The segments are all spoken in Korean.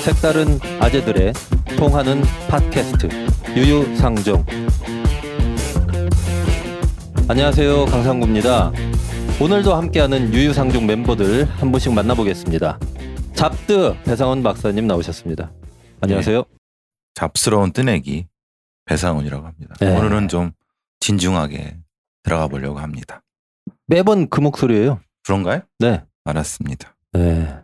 색다른 아재들의 통하는 팟캐스트 유유상종 안녕하세요 강상구입니다 오늘도 함께하는 유유상종 멤버들 한 분씩 만나보겠습니다 잡드 배상원 박사님 나오셨습니다 안녕하세요 잡스러운 뜨내기 배상훈이라고 합니다. 네. 오늘은 좀 진중하게 들어가 보려고 합니다. 매번 그 목소리예요 그런가요? 네 알았습니다. 네.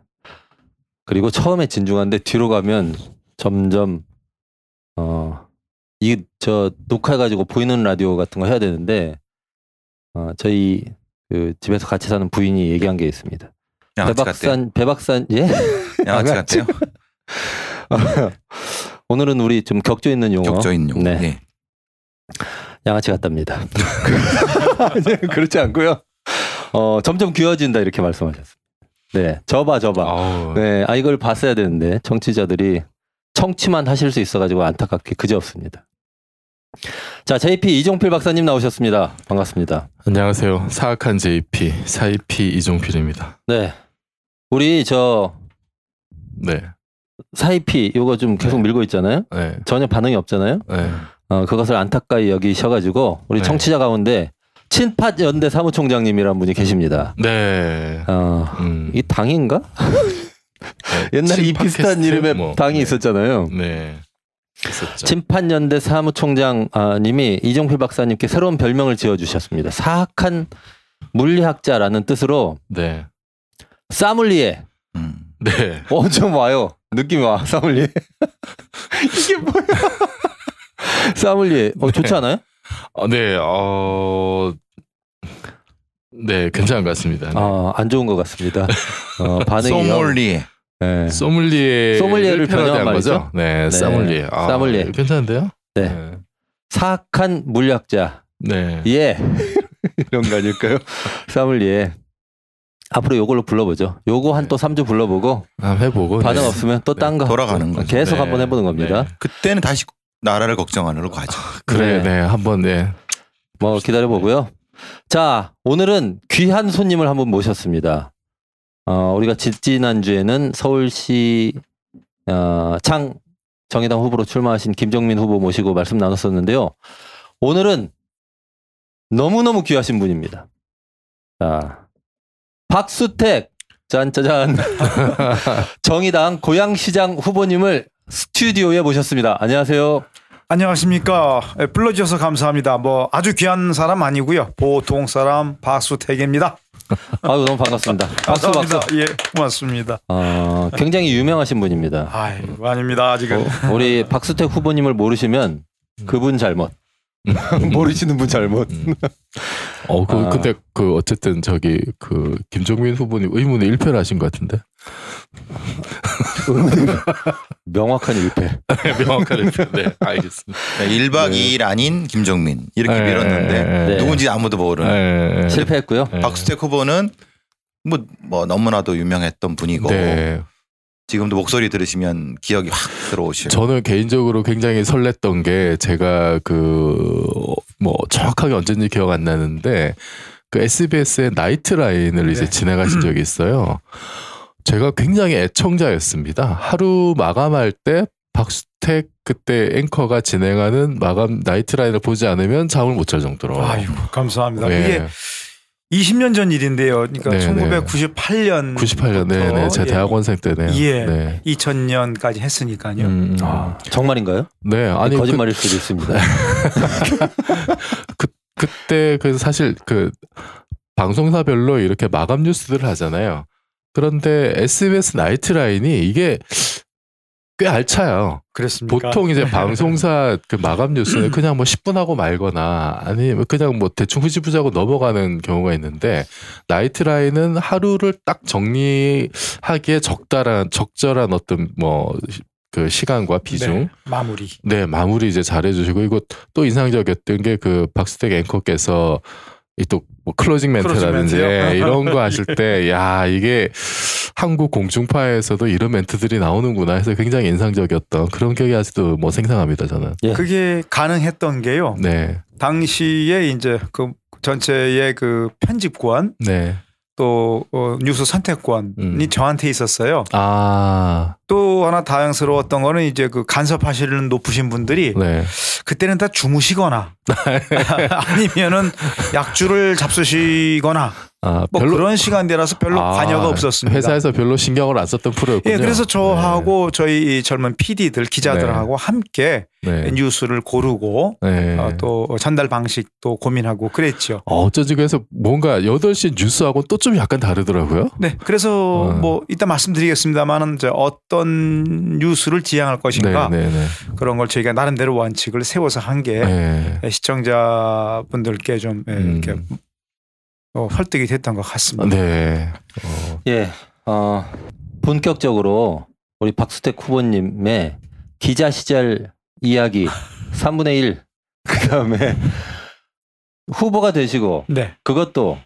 그리고 처음에 진중한데 뒤로 가면 점점 어 이 저 녹화해 가지고 보이는 라디오 같은 거 해야 되는데 어 저희 그 집에서 같이 사는 부인이 얘기한 게 있습니다. 배박산 배박산 예? 양아치. 같대요. 오늘은 우리 좀 격조 있는 용어 격조 있는 용어. 네. 예. 양아치 같답니다. 아니요, 그렇지 않고요. 어 점점 귀여워진다 이렇게 말씀하셨습니다. 네, 저봐 저봐. 아우, 네, 아 이걸 봤어야 되는데 청취자들이 청취만 하실 수 있어가지고 안타깝게 그저 없습니다. 자, JP 이종필 박사님 나오셨습니다. 반갑습니다. 안녕하세요. 사악한 JP 사이피 이종필입니다. 네, 우리 저 네, 사이피 요거 좀 계속 네. 밀고 있잖아요. 네, 전혀 반응이 없잖아요. 네. 어, 그것을 안타까이 여기셔가지고 우리 네. 청취자 가운데 친팟 연대 사무총장님이란 분이 계십니다. 네. 어, 음, 이 당인가? 네. 옛날에 이? 비슷한 이름의 뭐, 당이 네. 있었잖아요. 네. 있었죠. 침판연대 사무총장님이 이종필 박사님께 새로운 별명을 지어주셨습니다. 사악한 물리학자라는 뜻으로 네, 사물리에. 음. 네. 어, 좀 와요. 느낌이 와, 사물리에. 이게 뭐야? 사물리에. 어, 좋지 네. 않아요? 어, 네, 어, 네, 괜찮은 것 같습니다. 네. 어, 안 좋은 것 같습니다. 어, 반응이. 소몰리. 네. 소믈리에 소믈리에를 변형한 말이죠? 거죠? 네, 사믈리에. 아, 사믈리에. 괜찮은데요? 네. 사악한 물리학자. 네. 예. 이런 거 아닐까요? 사물리에. 앞으로 요걸로 불러보죠. 요거 한 또 3주 불러보고 한번 해보고. 반응 네. 없으면 또 딴 거. 돌아가는 거죠. 계속 네. 한번 해보는 겁니다. 네. 그때는 다시 나라를 걱정하느로 가죠. 그래, 네. 네, 한번 네. 뭐 기다려 보고요. 자, 오늘은 귀한 손님을 한분 모셨습니다. 어, 우리가 지- 지난주에는 서울시 어, 장 정의당 후보로 출마하신 김정민 후보 모시고 말씀 나눴었는데요. 오늘은 너무너무 귀하신 분입니다. 자, 박수택 짠짜잔 정의당 고양시장 후보님을 스튜디오에 모셨습니다. 안녕하세요. 안녕하십니까. 예, 불러주셔서 감사합니다. 뭐 아주 귀한 사람 아니고요. 보통 사람 박수택입니다. 아유 너무 반갑습니다. 박수 박수. 감사합니다. 예, 고맙습니다. 어, 굉장히 유명하신 분입니다. 아이, 아닙니다. 아직은. 어, 우리 박수택 후보님을 모르시면 그분 잘못. 모르시는 분 잘못. 음. 어, 그, 아. 근데 그 어쨌든 저기 그 김종민 후보님 의문의 1패를 하신 것 같은데. 명확한 일패. 명확한 1패. 네, 알겠습니다. 1박 네. 2일 아닌 김정민 이렇게 네, 밀었는데 네. 누군지 아무도 모르는 네, 실패했고요. 네. 박수택 후보는 뭐, 뭐 너무나도 유명했던 분이고 네. 지금도 목소리 들으시면 기억이 확 들어오실. 저는 개인적으로 굉장히 설렜던 게 제가 그 뭐 정확하게 언제인지 기억 안 나는데 그 SBS의 나이트 라인을 이제 네. 진행하신 적이 있어요. 제가 굉장히 애청자였습니다. 하루 마감할 때 박수택 그때 앵커가 진행하는 마감 나이트 라인을 보지 않으면 잠을 못 잘 정도로. 아이고, 감사합니다. 네. 이게 20년 전 일인데요. 그러니까 네, 네. 1998년 98년 네네 제 예. 대학원생 때네요. 예. 네. 2000년까지 했으니까요. 음, 음. 아, 정말인가요? 네 아니 거짓말일 수도 있습니다. 그, 그때 그 사실 그 방송사별로 이렇게 마감 뉴스들을 하잖아요. 그런데 SBS 나이트 라인이 이게 꽤 알차요. 그렇습니까? 보통 이제 방송사 그 마감 뉴스는 그냥 뭐 10분 하고 말거나 아니면 그냥 뭐 대충 후지부지하고 넘어가는 경우가 있는데 나이트 라인은 하루를 딱 정리하기에 적절한 적절한 어떤 뭐 그 시간과 비중 네, 마무리. 네, 마무리 이제 잘해주시고 이거 또 인상적이었던 게 그 박수택 앵커께서 이또뭐 closing 멘트라든지 closing? 예, 이런 거 하실 때 야 이게 한국 공중파에서도 이런 멘트들이 나오는구나 해서 굉장히 인상적이었던 그런 기억이 아직도 뭐 생생합니다 저는. 예. 그게 가능했던 게요. 네, 당시에 이제 그 전체의 그 편집권 네. 또 어, 뉴스 선택권이 음. 저한테 있었어요. 아, 또 하나 다행스러웠던 거는 이제 그 간섭하시는 높으신 분들이 네. 그때는 다 주무시거나 아니면은 약주를 잡수시거나 아, 뭐 그런 시간대라서 별로 아, 관여가 없었습니다. 회사에서 별로 신경을 안 썼던 프로였군요. 예, 그래서 저하고 저희 이 젊은 PD들 기자들하고 함께 네. 뉴스를 고르고 네. 어, 또 전달 방식도 고민하고 그랬죠. 어, 어쩐지 그래서 뭔가 8시 뉴스하고 또 좀 약간 다르더라고요. 네, 그래서 어. 뭐 이따 말씀드리겠습니다만은 이제 어떤 뉴스를 지향할 것인가 네, 네, 네. 그런 걸 저희가 나름대로 원칙을 세워서 한게 네. 시청자분들께 좀 예, 음. 이렇게 어, 설득이 됐던 것 같습니다. 네. 어, 예, 어, 본격적으로 우리 박수택 후보님의 기자 시절 이야기 3분의 1, 그 다음에 후보가 되시고 네, 그것도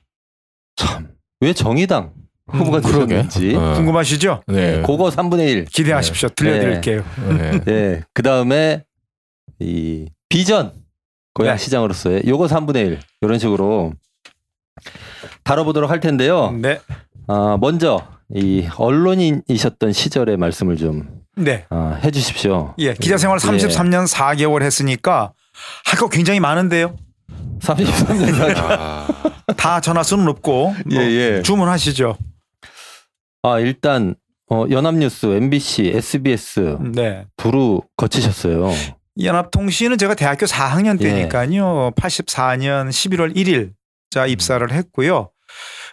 참 왜 정의당 후보가 음, 그러게. 되셨는지 어. 궁금하시죠? 네. 그거 3분의 1. 기대하십시오. 들려드릴게요. 네. 예, 그 다음에 이 비전 고향 네. 시장으로서의 요거 3분의 1 이런 식으로 다뤄보도록 할 텐데요. 네, 아, 먼저 이 언론인이셨던 시절의 말씀을 좀 네. 아, 해주십시오. 예, 기자 생활 예. 33년 4개월 했으니까 할 거 굉장히 많은데요. 33년 아, 다 전화 수는 없고 예, 뭐 예. 주문하시죠. 아 일단 어, 연합뉴스, MBC, SBS 네. 두루 거치셨어요. 연합통신은 제가 대학교 4학년 예. 때니까요. 84년 11월 1일 자 입사를 했고요.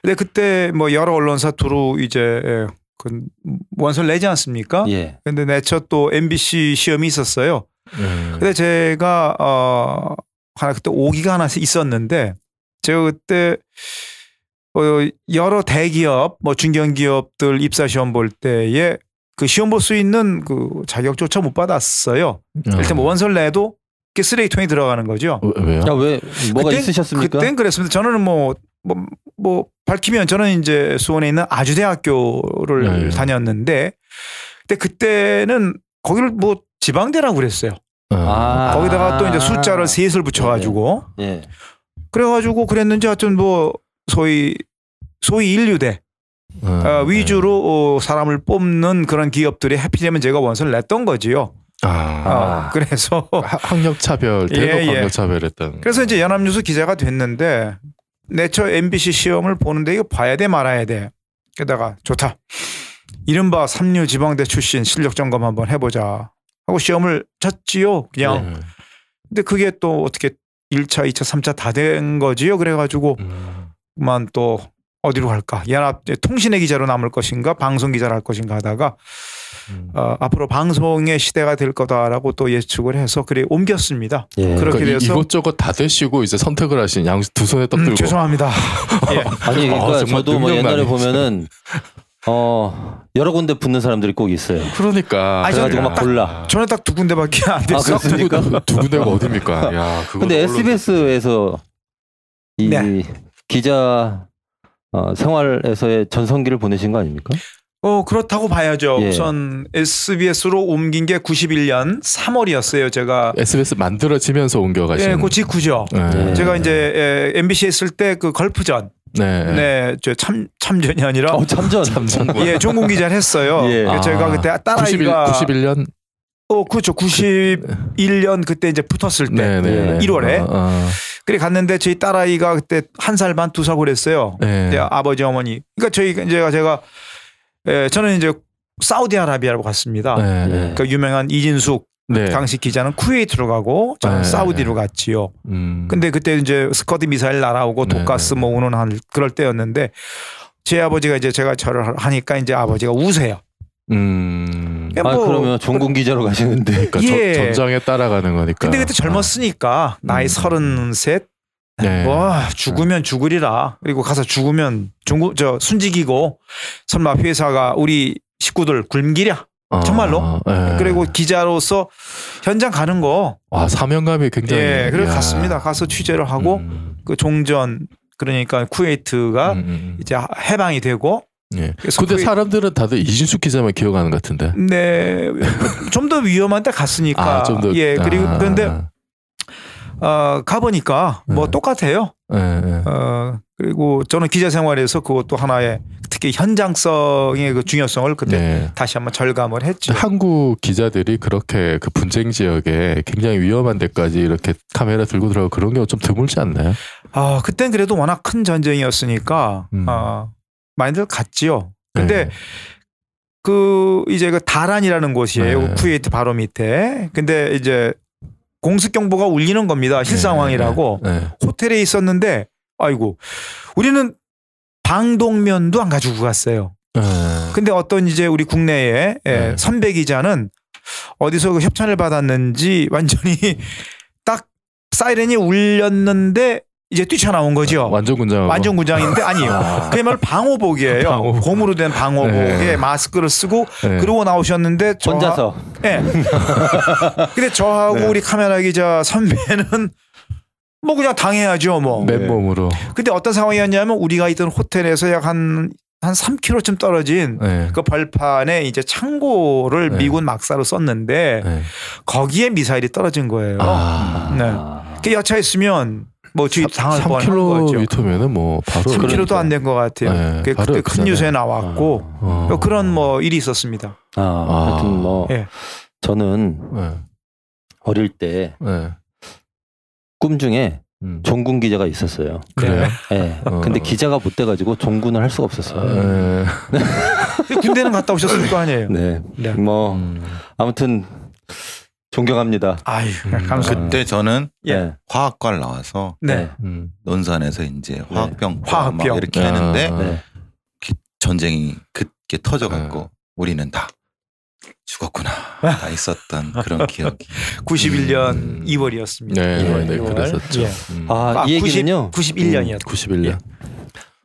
근데 그때 뭐 여러 언론사 두루 이제 예, 그 원서를 내지 않습니까? 예. 근데 내쳐 또 MBC 시험이 있었어요. 네. 근데 제가 어 하나 그때 오기가 하나 있었는데 제가 그때 어 여러 대기업 뭐 중견기업들 입사 시험 볼 때에 그 시험 볼 수 있는 그 자격조차 못 받았어요. 일단 뭐 원서를 내도 그게 쓰레기통에 들어가는 거죠. 어, 왜요? 야, 왜 뭐가 그땐- 있으셨습니까? 그땐 그랬습니다. 저는 뭐, 뭐, 뭐 밝히면 저는 이제 수원에 있는 아주대학교를 네. 다녔는데, 근데 그때는 거기를 뭐 지방대라고 그랬어요. 아. 거기다가 또 이제 숫자를 셋을 붙여가지고 예. 그래가지고 그랬는지 하여튼 뭐 소위 소위 인류대 어, 어, 네. 위주로 어, 사람을 뽑는 그런 기업들이 해피되면 제가 원서를 냈던 거지요. 아, 어, 그래서 하- 학력 차별, 예, 예. 학력 차별했던. 그래서 이제 연합뉴스 기자가 됐는데 내처 MBC 시험을 보는데 이거 봐야 돼 말아야 돼. 게다가 좋다. 이른바 삼류 지방대 출신 실력 점검 한번 해보자 하고 시험을 쳤지요. 그냥 네. 근데 그게 또 어떻게 1차, 2차, 3차 다 된 거지요. 그래가지고 음. 그만 또 어디로 갈까? 연합 통신의 기자로 남을 것인가, 방송 기자를 할 것인가 하다가 음. 어, 앞으로 방송의 시대가 될 거다라고 또 예측을 해서 그래 옮겼습니다. 예. 그렇게 그러니까 이- 돼서 이것저것 다 되시고 이제 선택을 하신 양 두 손에 떡 음, 들고. 죄송합니다. 예. 아니 그러니까 아, 정말 저도 뭐 옛날에 보면은 어 여러 군데 붙는 사람들이 꼭 있어요. 그러니까. 아니, 그래가지고 막 야. 골라. 저는 딱 두 군데밖에 안 아, 됐어요. 그렇습니까? 두, 두 군데가 어딥니까? 야, 근데 SBS에서 이 네. 기자 어, 생활에서의 전성기를 보내신 거 아닙니까? 어 그렇다고 봐야죠. 예. 우선 SBS로 옮긴 게 91년 3월이었어요. 제가 SBS 만들어지면서 옮겨가신. 예, 그 직후죠. 네. 제가 이제 에, MBC 했을 때 그 걸프전, 네. 네, 저 참 참전이 아니라 어 참전. 참전. 예, 종군 기자를 했어요. 예. 제가 아, 그때 91, 딸아이가 91 년. 어 그렇죠. 91년 그때 이제 붙었을 때 네, 네. 예. 네. 1월에. 어, 어. 그래 갔는데 저희 딸아이가 그때 한 살 반 두 살 그랬어요. 네. 아버지 어머니. 그러니까 저희 제가 제가 예, 저는 이제 사우디아라비아로 갔습니다. 네. 네. 그 유명한 이진숙 네. 당시 기자는 쿠웨이트로 가고 저는 네. 사우디로 갔지요. 음. 근데 그때 이제 스커드 미사일 날아오고 네, 독가스 네. 모으는 한 그럴 때였는데 제 아버지가 이제 제가 절을 하니까 이제 아버지가 우세요. 음. 뭐- 아 그러면 종군 기자로 가시는데. 그러니까 예. 전- 전장에 따라가는 거니까. 근데 그때 젊었으니까 나이 음. 서른셋 네. 와 죽으면 죽으리라 그리고 가서 죽으면 중국 저 순직이고 설마 회사가 우리 식구들 굶기랴 어, 정말로? 네. 그리고 기자로서 현장 가는 거와 사명감이 굉장히. 예, 그래. 갔습니다. 가서 취재를 하고 음. 그 종전 그러니까 쿠웨이트가 음, 음, 이제 해방이 되고 음. 예. 근데 그게- 사람들은 다들 이진숙 기자만 기억하는 것 같은데. 네, 좀 더 위험한 데 갔으니까. 아, 좀 더. 예, 그리고 아, 그런데 어, 가보니까 뭐 네. 똑같아요. 예, 예. 어, 그리고 저는 기자 생활에서 그것도 하나의 특히 현장성의 그 중요성을 그때 네. 다시 한번 절감을 했죠. 한국 기자들이 그렇게 그 분쟁 지역에 굉장히 위험한 데까지 이렇게 카메라 들고 들어가고 그런 경우 좀 드물지 않나요? 아 그땐 그래도 워낙 큰 전쟁이었으니까 음. 아, 많이들 갔지요. 근데 네. 그 이제 그 다란이라는 곳이에요. 네. 쿠웨이트 바로 밑에. 근데 이제 공습 경보가 울리는 겁니다. 실상황이라고 네. 네. 호텔에 있었는데 아이고 우리는 방독면도 안 가지고 갔어요. 네. 근데 어떤 이제 우리 국내에 예, 네. 선배 기자는 어디서 그 협찬을 받았는지 완전히 딱 사이렌이 울렸는데 이제 뛰쳐나온 거죠. 완전 군장. 완전 군장인데 아니에요. 아. 그야말로 방호복이에요. 방호복. 고무로 된 방호복에 네. 마스크를 쓰고 네. 그러고 나오셨는데 저 혼자서 예. 근데 저하고 네. 우리 카메라 기자 선배는 뭐 그냥 당해야죠 뭐. 맨몸으로. 근데 어떤 상황이었냐면 우리가 있던 호텔에서 약한 한 3km쯤 떨어진 네. 그 벌판에 이제 창고를 네. 미군 막사로 썼는데 네. 거기에 미사일이 떨어진 거예요. 아. 네. 그 여차했으면 뭐 주의 당할 뻔한 거죠. 3km면은 뭐 바로 3km도 안 된 것 같아요. 네, 그 바로 그때 큰. 뉴스에 나왔고 어. 그런 뭐 일이 있었습니다. 아, 아. 하여튼 뭐 예. 저는 네. 어릴 때꿈 네. 중에 음. 종군 기자가 있었어요. 그래요? 예. 어. 근데 기자가 못 돼가지고 종군을 할 수가 없었어요. 네. 근데 군대는 갔다 오셨을 거 아니에요. 네. 네. 뭐 음. 아무튼 존경합니다. 아유, 음. 감사합니다. 그때 저는 예. 네. 화학과를 나와서 네. 음. 논산에서 이제 화학병 화학병. 막 이렇게 아. 하는데 네. 전쟁이 그게 터져갖고 네. 우리는 다 죽었구나 다 있었던 그런 기억이 91년 음. 2월이었습니다. 네, 예. 네, 그랬었죠. 예. 음. 아, 이 얘기는요. 91년이었죠. 91년.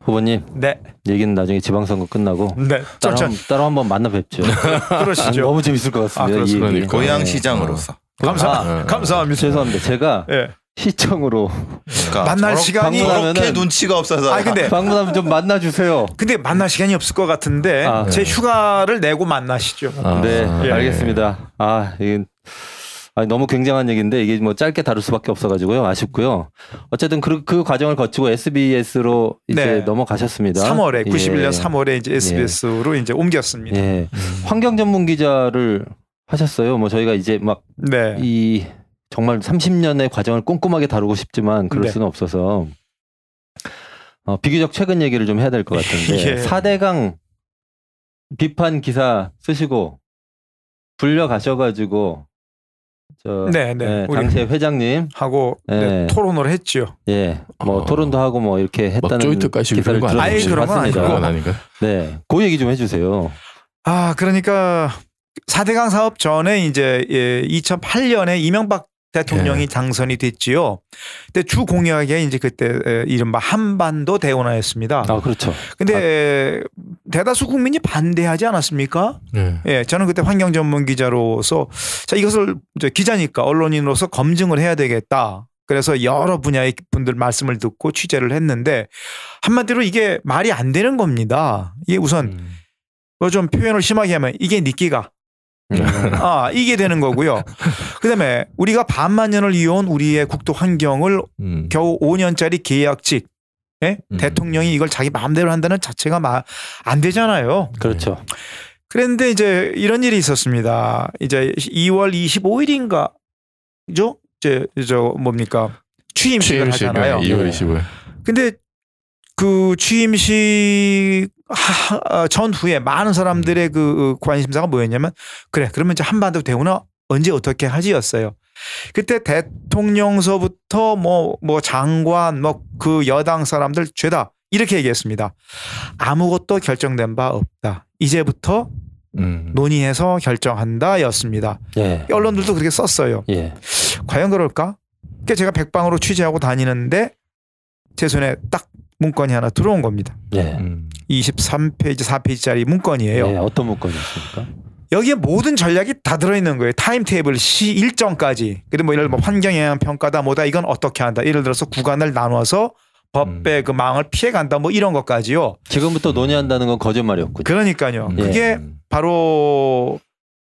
후보님 네. 얘기는 나중에 지방선거 끝나고 네. 따로, 저, 한, 따로 한번 만나 뵙죠. 그러시죠. 너무 재밌을 것 같습니다. 아, 이. 그러니까. 고향 네. 시장으로서 감사, 아, 감사합니다. 죄송합니다. 제가 예. 시청으로 그러니까 만날 시간이 저렇게 눈치가 없어서 아니 근데 방문하면 좀 만나 주세요. 근데 만날 시간이 없을 것 같은데 아, 제 네. 휴가를 내고 만나시죠. 아, 네, 예. 알겠습니다. 아, 이게 아니, 너무 굉장한 얘기인데 이게 뭐 짧게 다룰 수밖에 없어가지고요. 아쉽고요. 어쨌든 그, 그 과정을 거치고 SBS로 이제 네. 넘어가셨습니다. 3월에 예. 91년 3월에 이제 SBS로 이제 옮겼습니다. 예. 음. 환경 전문 기자를 하셨어요. 뭐 저희가 이제 막 네. 이 정말 30년의 과정을 꼼꼼하게 다루고 싶지만 그럴 네. 수는 없어서 어, 비교적 최근 얘기를 좀 해야 될 것 같은데 예. 4대강 비판 기사 쓰시고 불려 가셔가지고 저 네, 네. 예, 우리 당시에 회장님 하고 예. 네, 토론을 했죠. 예, 뭐 어. 토론도 하고 뭐 이렇게 막 했다는 기사를 거 아예? 그런 건 봤습니다. 아니고. 네, 그 얘기 좀 해주세요. 아, 그러니까 4대강 사업 전에 이제 예, 2008년에 이명박 대통령이 예. 당선이 됐지요. 근데 주 공약에 이제 그때 에, 이른바 한반도 대운하였습니다. 아 그렇죠. 근데 에, 대다수 국민이 반대하지 않았습니까? 네. 예, 저는 그때 환경 전문 기자로서 자 이것을 이제 기자니까 언론인으로서 검증을 해야 되겠다. 그래서 여러 분야의 분들 말씀을 듣고 취재를 했는데 한마디로 이게 말이 안 되는 겁니다. 이게 우선 음. 뭐좀 표현을 심하게 하면 이게 니끼가 네. 아 이게 되는 거고요. 그다음에 우리가 반만 년을 이어온 우리의 국토 환경을 음. 겨우 5년짜리 계약직 예? 음. 대통령이 이걸 자기 마음대로 한다는 자체가 마, 안 되잖아요. 그렇죠. 그런데 이제 이런 일이 있었습니다. 이제 2월 25일인가 죠? 이제 저 뭡니까 취임식을 취임식 하잖아요. 2월 네. 25일. 근데 그 취임식 전후에 많은 사람들의 그 관심사가 뭐였냐면 그래 그러면 이제 한반도 대우나 언제 어떻게 하지였어요. 그때 대통령서부터 뭐 뭐 장관 뭐 그 여당 사람들 죄다 이렇게 얘기했습니다. 아무것도 결정된 바 없다. 이제부터 음. 논의해서 결정한다였습니다. 예, 언론들도 그렇게 썼어요. 예, 과연 그럴까? 그러니까 제가 백방으로 취재하고 다니는데 제 손에 딱 문건이 하나 들어온 겁니다. 예. 음. 23페이지, 4페이지짜리 문건이에요. 예, 어떤 문건이었습니까? 여기에 모든 전략이 다 들어있는 거예요. time table 시 일정까지. 그리고 뭐 예를 들어 뭐 환경 영향 평가다 뭐다 이건 어떻게 한다. 예를 들어서 구간을 나누어서 법의 그 망을 피해 간다 뭐 이런 것까지요. 지금부터 논의한다는 건 거짓말이었군요. 그러니까요. 음. 그게 음. 바로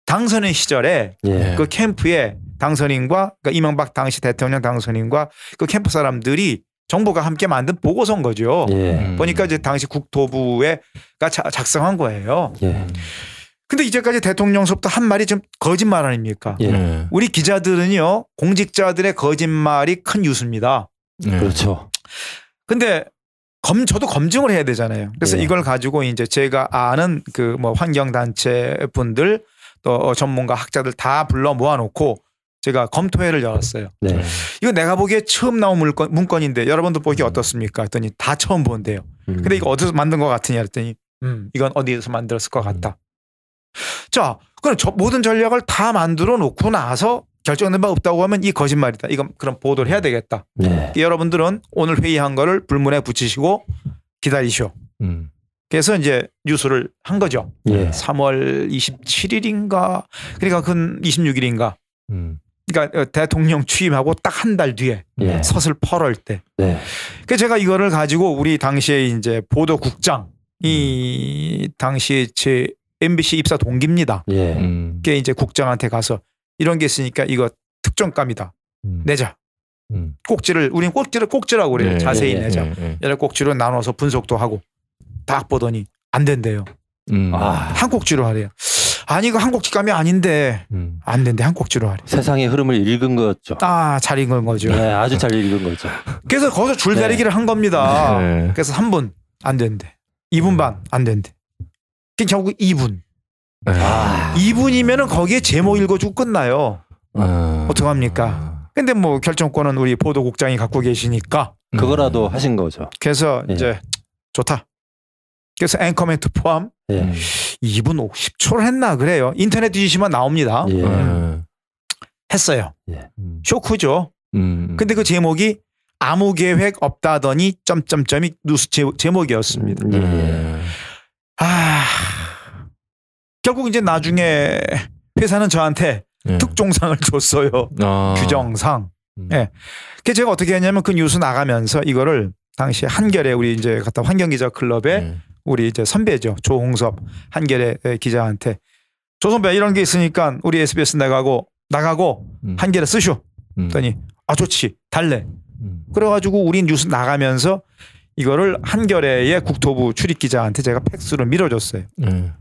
당선인 시절에 예, 네. 그 캠프에 당선인과 그러니까 이명박 당시 대통령 당선인과 그 캠프 사람들이 정부가 함께 만든 보고서인 거죠. 예. 음. 보니까 이제 당시 국토부에가 자- 작성한 거예요. 예. 근데 이제까지 대통령서부터 한 말이 좀 거짓말 아닙니까? 예. 네. 우리 기자들은요 공직자들의 거짓말이 큰 유수입니다. 네. 그렇죠. 근데 검 저도 검증을 해야 되잖아요. 그래서 예. 이걸 가지고 이제 제가 아는 그 뭐 환경 단체 분들 또 전문가 학자들 다 불러 모아놓고 제가 검토회를 열었어요. 네. 이거 내가 보기에 처음 나온 물건, 문건인데 여러분들 보기 어떻습니까? 했더니 다 처음 본대요. 음. 근데 이거 어디서 만든 것 같으냐 했더니 음 이건 어디에서 만들었을 것 같다. 자 그럼 저 모든 전략을 다 만들어 놓고 나서 결정된 바 없다고 하면 이 거짓말이다. 이건 그럼 보도를 해야 되겠다. 네. 여러분들은 오늘 회의한 거를 불문에 붙이시고 기다리시오. 음. 그래서 이제 뉴스를 한 거죠. 예. 3월 27일인가 그러니까 그 26일인가. 음. 그러니까 어, 대통령 취임하고 딱 한 달 뒤에 예. 서슬 8월 때. 네. 그래서 제가 이거를 가지고 우리 당시에 이제 보도국장 이 당시 제 MBC 입사 동기입니다. 예. 음. 그게 이제 국장한테 가서 이런 게 있으니까 이거 특정감이다. 음. 내자. 음. 꼭지를 우리는 꼭지를 꼭지라고 그래요. 예, 자세히 예, 예, 내자. 예, 예. 여러 꼭지로 나눠서 분석도 하고 딱 보더니 안 된대요. 음. 아, 한 꼭지로 하래요. 아니 이거 한 꼭지감이 아닌데 음. 안 된대 한 꼭지로 하래. 세상의 흐름을 읽은 거죠. 아, 잘 읽은 거죠. 네, 아주 잘 읽은 거죠. 그래서 거기서 줄다리기를 한 겁니다. 네. 그래서 3분 안 된대. 2분 반안 된대. 그 결국 2분. 네. 아, 2분이면은 거기에 제목 읽어주고 끝나요. 아. 어떡합니까? 근데 뭐 결정권은 우리 보도국장이 갖고 계시니까 음. 그거라도 하신 거죠. 그래서 예. 이제 좋다. 그래서 앵커멘트 포함 예. 음. 2분 50초를 했나 그래요. 인터넷 뒤지시면 나옵니다. 예. 네. 했어요. 음. 쇼크죠. 음. 근데 그 제목이 아무 계획 없다더니 점점점이 뉴스 제, 제목이었습니다. 예. 네. 아 결국 이제 나중에 회사는 저한테 네. 특종상을 줬어요. 아. 규정상. 음. 예. 그 제가 어떻게 했냐면 그 뉴스 나가면서 이거를 당시 한결에 우리 이제 갔다 환경기자 클럽에 네. 우리 이제 선배죠 조홍섭 한결의 기자한테 조 선배 이런 게 있으니까 우리 SBS 나가고 나가고 음. 한결에 쓰쇼. 음. 했더니 아 좋지 달래. 음. 그래가지고 우리 뉴스 나가면서 이거를 한겨레의 국토부 출입 기자한테 제가 팩스로 밀어줬어요. 네.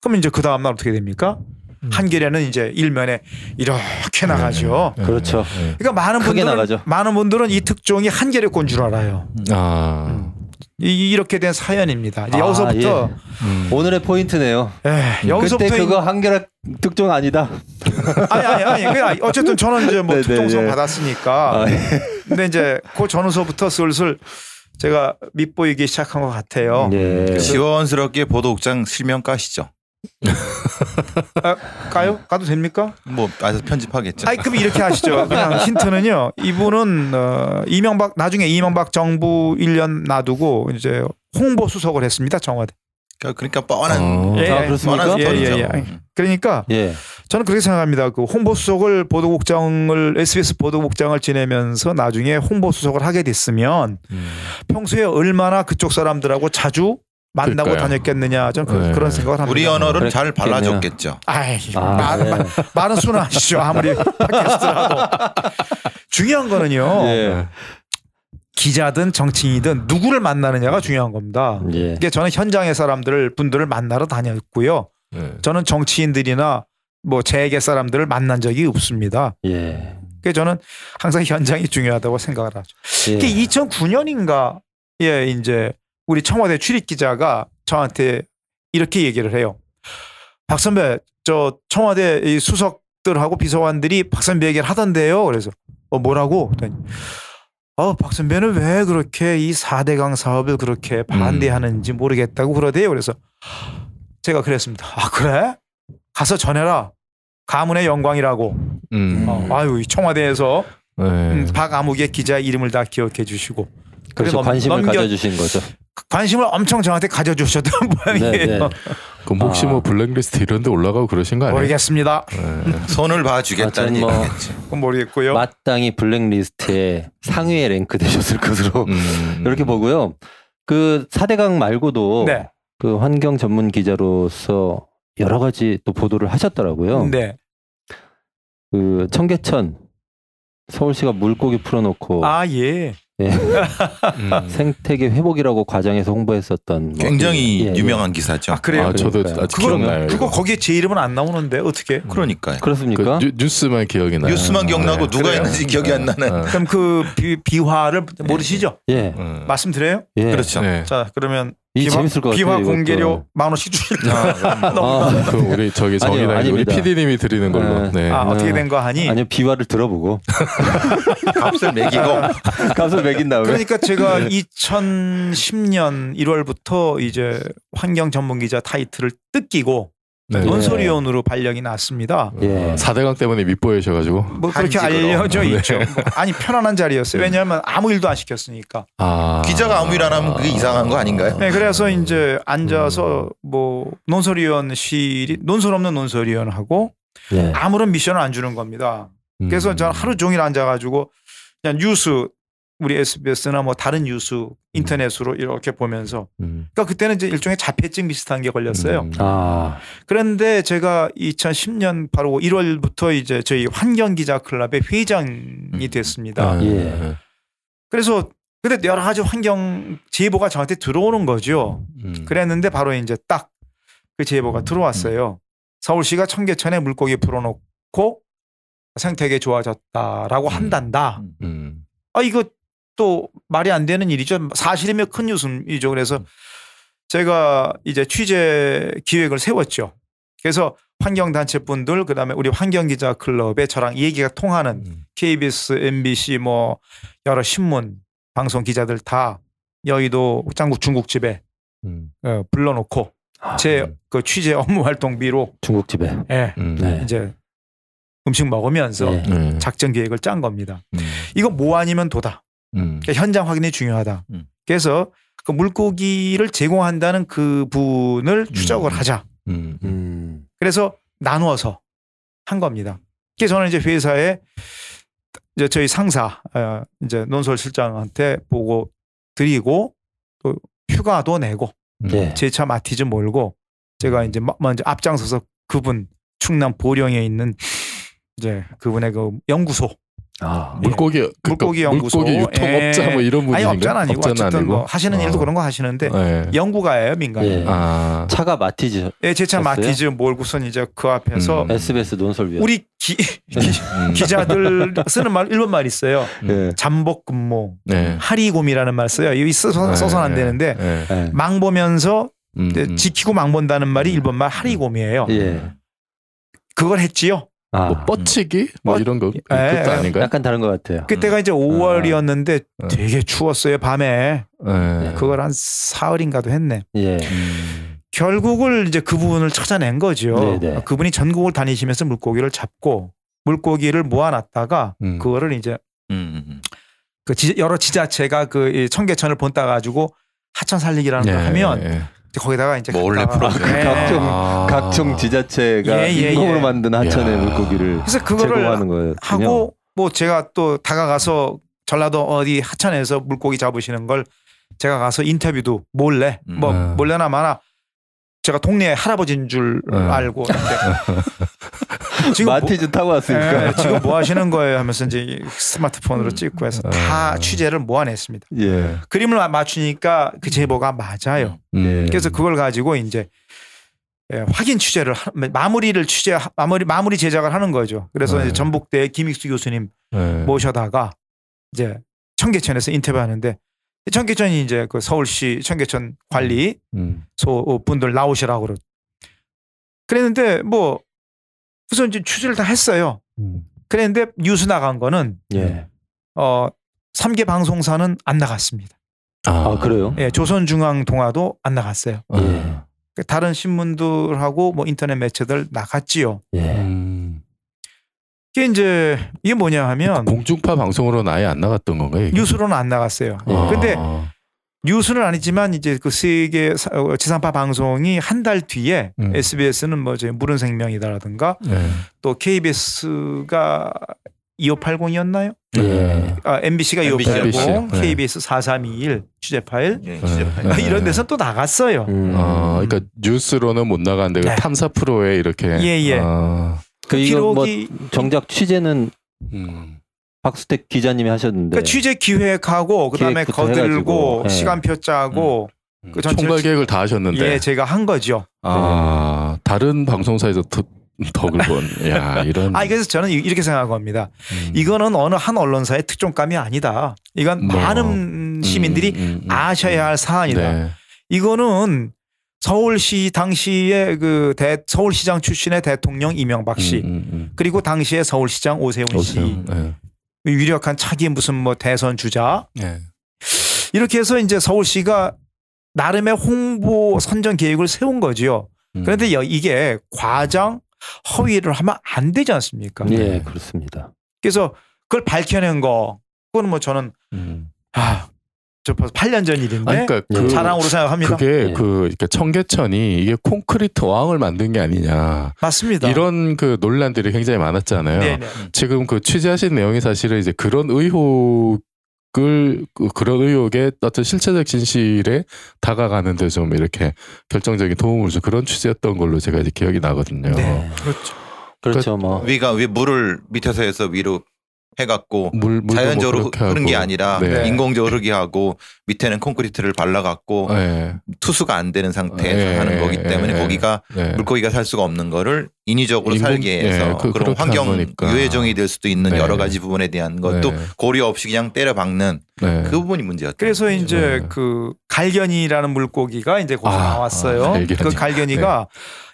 그럼 이제 그 다음 날 어떻게 됩니까? 음. 한겨레는 이제 일면에 이렇게 나가죠. 네. 그렇죠. 네. 그러니까 많은 분들은 나가죠. 많은 분들은 이 특종이 한겨레 건줄 알아요. 아. 이, 이렇게 된 사연입니다. 이제 아, 여기서부터 음. 오늘의 포인트네요. 에, 여기서부터 그때 이- 그거 한결 특종 아니다. 아니 아니 아니 그냥 어쨌든 저는 이제 뭐 네, 네, 특종성 예. 받았으니까 아, 예. 근데 이제 그 전후서부터 슬슬 제가 밑보이기 시작한 것 같아요. 예. 시원스럽게 보도국장 실명 까시죠. 아, 가요? 가도 됩니까? 뭐 아서 편집하겠죠. 아니 그럼 이렇게 하시죠. 그냥 힌트는요. 이분은 어, 이명박 나중에 이명박 정부 1년 놔두고 이제 홍보 수석을 했습니다. 청와대. 그러니까 뻔한 어. 예. 아, 그렇습니까? 뻔한 예. 예, 예. 그러니까 예. 저는 그렇게 생각합니다. 그 홍보 수석을 보도국장을 SBS 보도국장을 지내면서 나중에 홍보 수석을 하게 됐으면 음. 평소에 얼마나 그쪽 사람들하고 자주 만나고 그러니까요. 다녔겠느냐 저는 그, 네. 런 생각을 합니다. 우리 언어를 잘 그랬겠네요. 발라줬겠죠. 아이, 아, 말, 예. 말, 말은 순화하시죠. 아무리 팟캐스트라도. 중요한 거는요. 예. 기자든 정치인이든 누구를 만나느냐가 중요한 겁니다. 예. 이게 저는 현장의 사람들을 분들을 만나러 다녔고요. 네. 저는 정치인들이나 뭐 재계 사람들을 만난 적이 없습니다. 예. 그래서 저는 항상 현장이 중요하다고 생각을 하죠. 예. 이게 2009년인가 예 이제 우리 청와대 출입 기자가 저한테 이렇게 얘기를 해요. 박 선배 저 청와대 이 수석들하고 비서관들이 박 선배 얘기를 하던데요. 그래서 어 뭐라고? 그랬더니 어 박 선배는 왜 그렇게 이 4대강 사업을 그렇게 반대하는지 모르겠다고 그러대요. 그래서 제가 그랬습니다. 아 그래? 가서 전해라. 가문의 영광이라고. 음. 어, 아유 이 청와대에서 네. 음, 박아무개 기자 이름을 다 기억해 주시고. 그리고 관심을 넘겨- 가져주신 거죠. 관심을 엄청 저한테 가져주셨던 모양이에요. 그럼 혹시 아. 뭐 블랙리스트 이런 데 올라가고 그러신 거 아니에요? 모르겠습니다. 네. 손을 봐주겠다는 하여튼 뭐 얘기겠지. 그건 모르겠고요. 마땅히 블랙리스트에 상위에 랭크 되셨을 것으로 음. 이렇게 보고요. 그 4대강 말고도 네, 그 환경 전문 기자로서 여러 가지 또 보도를 하셨더라고요. 네. 그 청계천 서울시가 물고기 풀어놓고 아 예. 예. 음. 생태계 회복이라고 과장해서 홍보했었던 뭐, 굉장히 예, 예. 유명한 기사죠. 아 그래요. 아, 저도 그거 기억나요. 그거. 거기에 제 이름은 안 나오는데 어떻게? 그러니까요. 그렇습니까? 그 뉴, 스만 기억이 나요. 뉴스만 기억나고 네. 누가 그래요? 했는지 기억이 안 나는. 어. 그럼 그 비, 비화를 모르시죠? 예. 어. 말씀드려요? 예. 그렇죠. 네. 자 그러면 이 비화, 재밌을 것 같아요. 비화 이것도. 공개료 만 원씩 주실 아, 그 우리 저기 아니요, 정의당 우리. PD님이 드리는 걸로. 네. 네. 아 어떻게 된 거 하니? 아니요 비화를 들어보고 값을 매기고 값을 매긴 다음에 그러니까 제가 2010년 1월부터 이제 환경 전문 기자 타이틀을 뜯기고 네. 논설위원으로 발령이 났습니다. 예. 4대강 때문에 밑보이셔가지고. 뭐 그렇게. 알려져 네. 있죠. 뭐 아니 편안한 자리였어요. 왜냐하면 아무 일도 안 시켰으니까. 아. 기자가 아무 일 안 하면 그게 이상한 거 아닌가요? 네, 그래서 이제 앉아서 뭐 논설위원실이 논설 없는 논설위원하고 예. 아무런 미션을 안 주는 겁니다. 음. 그래서 저는 하루 종일 앉아가지고 그냥 뉴스 우리 SBS나 뭐 다른 뉴스 인터넷으로 이렇게 보면서 음. 그러니까 그때는 이제 일종의 자폐증 비슷한 게 걸렸어요. 음. 아 그런데 제가 2010년 바로 1월부터 이제 저희 환경 기자 클럽의 회장이 됐습니다. 아, 예. 그래서 근데 여러 가지 환경 제보가 저한테 들어오는 거죠. 음. 그랬는데 바로 이제 딱 그 제보가 들어왔어요. 서울시가 청계천에 물고기 풀어놓고 생태계 좋아졌다라고 한단다. 음. 아 이거 또 말이 안 되는 일이죠. 사실이면 큰 뉴스이죠. 그래서 제가 이제 취재 기획을 세웠죠. 그래서 환경단체 분들 그다음에 우리 환경기자 클럽에 저랑 얘기가 통하는 음. KBS, MBC 뭐 여러 신문 방송 기자들 다 여의도 짱구 중국집에 음. 어, 불러놓고 제그 취재 업무 활동비로 중국집에 예, 음. 네. 이제 음식 먹으면서 네. 네. 작전 계획을 짠 겁니다. 음. 이거 뭐 아니면 도다. 음. 그러니까 현장 확인이 중요하다. 음. 그래서 그 물고기를 제공한다는 그 분을 추적을 음. 하자. 음. 음. 그래서 나누어서 한 겁니다. 그래서 저는 이제 회사에 이제 저희 상사 어, 이제 논설 실장한테 보고 드리고 또 휴가도 내고 음. 예. 제차 마티즈 몰고 제가 이제 마- 먼저 앞장서서 그분 충남 보령에 있는 이제 그분의 그 연구소 아 물고기 그러니까 물고기 연구소. 물고기 유통업자 예. 뭐 이런 분인가? 아니 업자는 아니고 업자는 어쨌든 아니고? 뭐 하시는 일도 어. 그런 거 하시는데 네. 연구가예요 민간. 예. 아. 차가 마티즈 예, 제차 됐어요? 마티즈 몰고선 이제 그 앞에서 음. SBS 논설위원 우리 기, 음. 기자들 쓰는 말 일본 말 있어요. 예. 잠복 근무, 네. 하리곰이라는 말 써요. 이거 써서, 네. 써서는 안 되는데 네. 예. 망 보면서 음, 음. 지키고 망 본다는 말이 일본 말 하리곰이에요. 예. 그걸 했지요. 아 뭐 뻗치기 뭐 뻗- 이런 거 예, 그것도 예. 아닌가요? 약간 다른 것 같아요. 그때가 이제 5월이었는데 아. 되게 추웠어요 밤에. 네. 그걸 한 사흘인가도 했네. 예. 음. 결국을 이제 그 부분을 찾아낸 거죠. 네네. 그분이 전국을 다니시면서 물고기를 잡고 물고기를 모아놨다가 음. 그거를 이제 음, 음. 그 지- 여러 지자체가 그이 청계천을 본따 가지고 하천 살리기라는 걸 예, 하면 예. 거기다가 이제 뭐 갖다가- 프로그램. 네. 각종 아. 각종 지자체가 예, 예, 인공으로 예. 만든 하천의 야. 물고기를 그래서 그거를 제공하는 거예요. 하고 뭐 제가 또 다가가서 전라도 어디 하천에서 물고기 잡으시는 걸 제가 가서 인터뷰도 몰래 음. 뭐 아. 몰래나 마나 제가 동네 할아버지인 줄 아. 알고 지금 뭐, 마티즈 타고 왔으니까. 예, 지금 뭐 하시는 거예요 하면서 이제 스마트폰으로 찍고 해서 다 아. 취재를 모아냈습니다. 예. 그림을 맞추니까 그 제보가 맞아요. 음. 그래서 그걸 가지고 이제 예, 확인 취재를 하- 마무리를 취재 마무리 마무리 제작을 하는 거죠. 그래서 네. 이제 전북대 김익수 교수님 네. 모셔다가 이제 청계천에서 인터뷰하는데 청계천이 이제 그 서울시 청계천 관리 음. 소 분들 나오시라고 그러. 그랬는데 뭐 우선 이제 취재를 다 했어요. 음. 그랬는데 뉴스 나간 거는 예. 어 3개 방송사는 안 나갔습니다. 아 그래요? 예, 조선중앙동화도 안 나갔어요. 아. 예. 그 다른 신문들하고 뭐 인터넷 매체들 나갔지요. 예. 음. 이게 이제 이게 뭐냐 하면 공중파 방송으로는 아예 안 나갔던 건가요? 이게? 뉴스로는 안 나갔어요. 아. 근데 뉴스는 아니지만 이제 그 세계 사- 어, 지상파 방송이 한 달 뒤에 음. SBS는 뭐 저희 물은 생명이다라든가 네. 또 KBS가 2580이었나요? 예. 아, MBC가 MBC, 2580, 네. KBS 4321 취재 파일 예, 네. 진짜 네. 이런 데서 또 나갔어요. 음. 아, 그러니까 뉴스로는 못 나갔는데 그 네. 탐사 프로에 이렇게 예, 예. 아, 그 이거 뭐 기록이 정작 취재는 음. 박수택 기자님이 하셨는데 그러니까 취재 기획하고 그다음에 거들고 해가지고, 예. 시간표 짜고 그 전체- 총괄 계획을 다 하셨는데 예 제가 한 거죠. 아 다른 방송사에서 더, 덕을 본. 야 이런. 아 그래서 저는 이- 이렇게 생각합니다. 음. 이거는 어느 한 언론사의 특종감이 아니다. 이건 뭐, 많은 시민들이 음, 음, 음, 아셔야 할 사안이다. 네. 이거는 서울시 당시에 그 대, 서울시장 출신의 대통령 이명박 씨 음, 음, 음. 그리고 당시의 서울시장 오세훈 씨 오세훈. 네. 유력한 차기 무슨 뭐 대선 주자 네. 이렇게 해서 이제 서울시가 나름의 홍보 선전 계획을 세운 거지요. 음. 그런데 여- 이게 과장 허위를 하면 안 되지 않습니까? 예 그렇습니다. 그래서 그걸 밝혀낸 거 그거는 뭐 저는 음. 아, 저 벌써 8년 전 일인데 아니, 그러니까 그, 자랑으로 생각합니다. 그게 예. 그 청계천이 이게 콘크리트 어항을 만든 게 아니냐 맞습니다. 이런 그 논란들이 굉장히 많았잖아요. 네네. 지금 그 취재하신 내용이 사실은 이제 그런 의혹 을 그- 그런 의혹의 어떤 실체적 진실에 다가가는데 좀 이렇게 결정적인 도움을 준 그런 취재였던 걸로 제가 이제 기억이 나거든요. 네, 그렇죠. 그렇죠 뭐 위가 위 물을 밑에서 해서 위로 해갖고 물 물도 자연적으로 뭐 흐른 게 하고. 아니라 네. 인공적으로 흐르게 하고 밑에는 콘크리트를 발라갖고 네. 투수가 안 되는 상태에서 네. 하는 거기 때문에 네. 거기가 네. 물고기가 살 수가 없는 거를 인위적으로 인공- 살게 해서 예, 그- 한 환경. 유해종이 될 수도 있는 네. 여러 가지 부분에 대한 것도 네. 고려 없이 그냥 때려 박는 네. 그 부분이 문제였죠. 그래서 이제 네. 그 갈견이라는 물고기가 이제 거기서 아, 나왔어요. 아, 갈견이. 그 갈견이가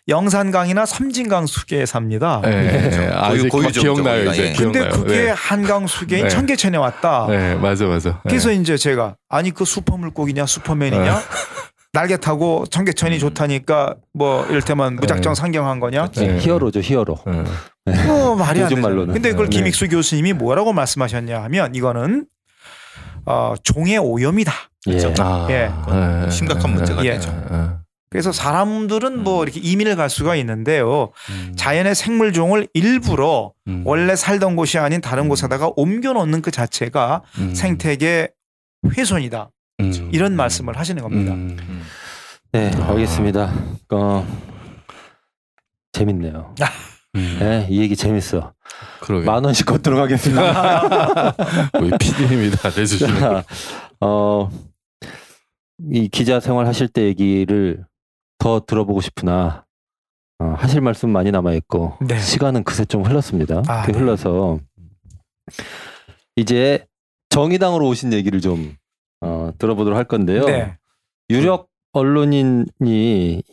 영산강이나 삼진강 수계에 삽니다. 네. 그렇죠. 아직 고유- 막 고유종이죠, 기억나요. 이제. 예. 근데 기억나요. 그게 네. 한강 수계인 네. 청계천에 왔다. 네, 맞아 맞아. 그래서 이제 제가 아니 그 슈퍼 물고기냐 슈퍼맨이냐 네. 날개 타고 청계천이 좋다니까 뭐 이를테면 무작정 네. 상경한 거냐? 네. 히어로죠 히어로. 네. 뭐 말이 안. 말로는. 근데 그걸 네. 김익수 교수님이 뭐라고 말씀하셨냐 하면 이거는 어, 종의 오염이다. 예. 아, 예. 네. 심각한 문제가 예. 되죠. 네. 그래서 사람들은 뭐 이렇게 이민을 갈 수가 있는데요. 음. 자연의 생물종을 일부러 음. 원래 살던 곳이 아닌 다른 곳에다가 옮겨 놓는 그 자체가 음. 생태계 훼손이다. 음. 이런 말씀을 하시는 겁니다. 음. 네 알겠습니다. 어, 재밌네요. 음. 네, 이 얘기 재밌어. 그러게. 만 원씩 걷도록 하겠습니다. 우리 PD님이 다 내주시는. 자, 어, 이 기자 생활 하실 때 얘기를 더 들어보고 싶으나 어, 하실 말씀 많이 남아 있고 네. 시간은 그새 좀 흘렀습니다. 아, 그 네. 흘러서 이제 정의당으로 오신 얘기를 좀 어, 들어보도록 할 건데요. 네. 유력 언론인이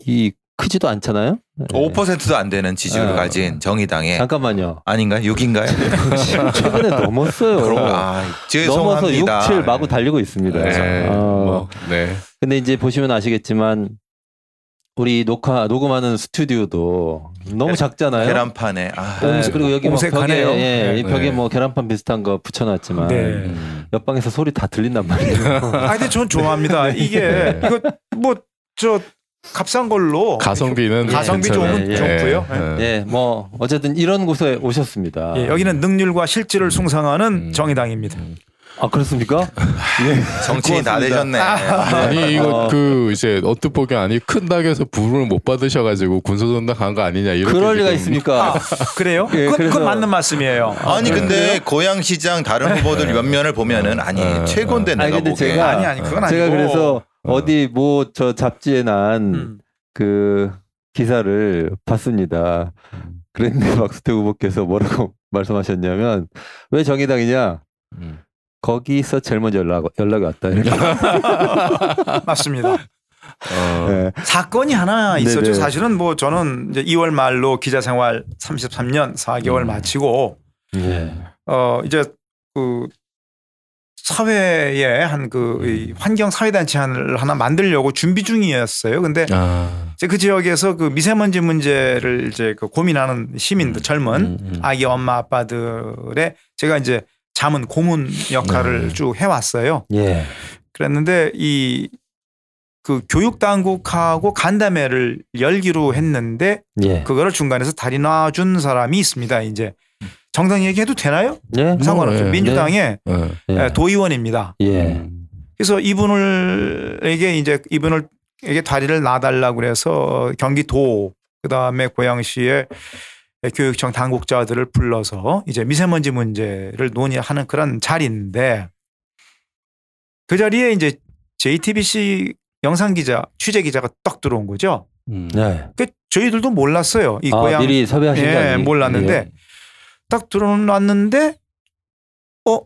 이 크지도 않잖아요. 네. 5%도 안 되는 지지율을 어. 가진 정의당에 잠깐만요. 아닌가요? 6인가요? 최근에 넘었어요. 아, 넘어서 6, 죄송합니다. 7 마구 달리고 있습니다. 네. 어, 뭐, 네. 근데 이제 보시면 아시겠지만 우리 녹화 녹음하는 스튜디오도 너무 계- 작잖아요. 계란판에 아, 네, 그리고 여기 뭐 벽에 옹색하네요. 예, 이 벽에 네. 뭐 계란판 비슷한 거 붙여놨지만 네. 음. 옆방에서 소리 다 들린단 말이에요. 아 근데 전 좋아합니다. 이게 이거 뭐저 값싼 걸로 가성비는 가성비 괜찮아요. 좋은 예, 좋고요. 네. 예, 뭐 어쨌든 이런 곳에 오셨습니다. 예, 여기는 능률과 실질을 숭상하는 음. 정의당입니다. 아 그렇습니까? 정치인 다 되셨네. 아니 이거 어. 그 이제 어떻게 보기 아니 큰 닭에서 부름을 못 받으셔가지고 군소전당 간 거 아니냐 이렇게 그럴 리가 있습니까? 그래요? 예, 그건, 그래서- 그건 맞는 말씀이에요. 아니 근데 고양시장 다른 후보들 몇 면을 보면은 아니 어, 최고인데 아니, 내가 보기에 제가- 아니 아니 그건 아니고. 제가 그래서 어. 어디 뭐 저 잡지에 난 음. 그 기사를 봤습니다. 그랬는데 박수태 후보께서 뭐라고 말씀하셨냐면 왜 정의당이냐? 음. 거기서 제일 먼저 연락 연락이 왔다. 이렇게. 맞습니다. 어, 네. 사건이 하나 있었죠. 네네. 사실은 뭐 저는 이제 2월 말로 기자 생활 33년 4개월 음. 마치고 예. 어 이제 그 사회에 한 그 환경 사회 단체를 하나 만들려고 준비 중이었어요. 근데 아, 이제 그 지역에서 그 미세먼지 문제를 이제 그 고민하는 시민들 젊은 음, 음. 아기 엄마 아빠들의 제가 이제 자문 고문 역할을 네. 쭉 해왔어요. 예. 그랬는데 이 그 교육 당국하고 간담회를 열기로 했는데 예. 그거를 중간에서 다리 놔준 사람이 있습니다. 이제 정당 얘기해도 되나요? 예. 상관없죠. 네. 민주당의 어, 예. 도의원입니다. 예. 음. 그래서 이분을에게 이제 이분을 에게 다리를 놔달라고 그래서 경기도 그다음에 고양시에 교육청 당국자들을 불러서 이제 미세먼지 문제를 논의하는 그런 자리인데 그 자리에 이제 JTBC 영상 기자 취재 기자가 딱 들어온 거죠. 음. 네. 그 저희들도 몰랐어요. 이 아, 고향 미리 섭외하신다니. 예, 몰랐는데 예. 딱 들어놨는데 어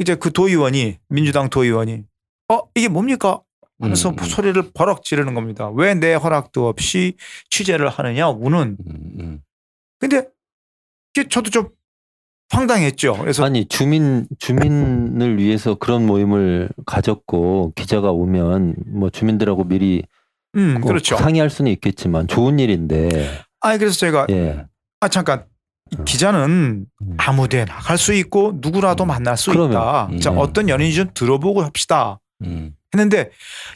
이제 그 도의원이 민주당 도의원이 어 이게 뭡니까 하면서 음, 음. 소리를 버럭 지르는 겁니다. 왜 내 허락도 없이 취재를 하느냐 우는. 음, 음. 근데 저도 좀 황당했죠. 그래서 아니 주민 주민을 위해서 그런 모임을 가졌고 기자가 오면 뭐 주민들하고 미리 음꼭 그렇죠. 상의할 수는 있겠지만 좋은 일인데 아니 그래서 제가 예 아 잠깐 이 기자는 음. 아무데나 갈 수 있고 누구라도 음. 만날 수 그러면, 있다. 음. 자 어떤 연인인지 좀 들어보고 합시다. 음. 했는데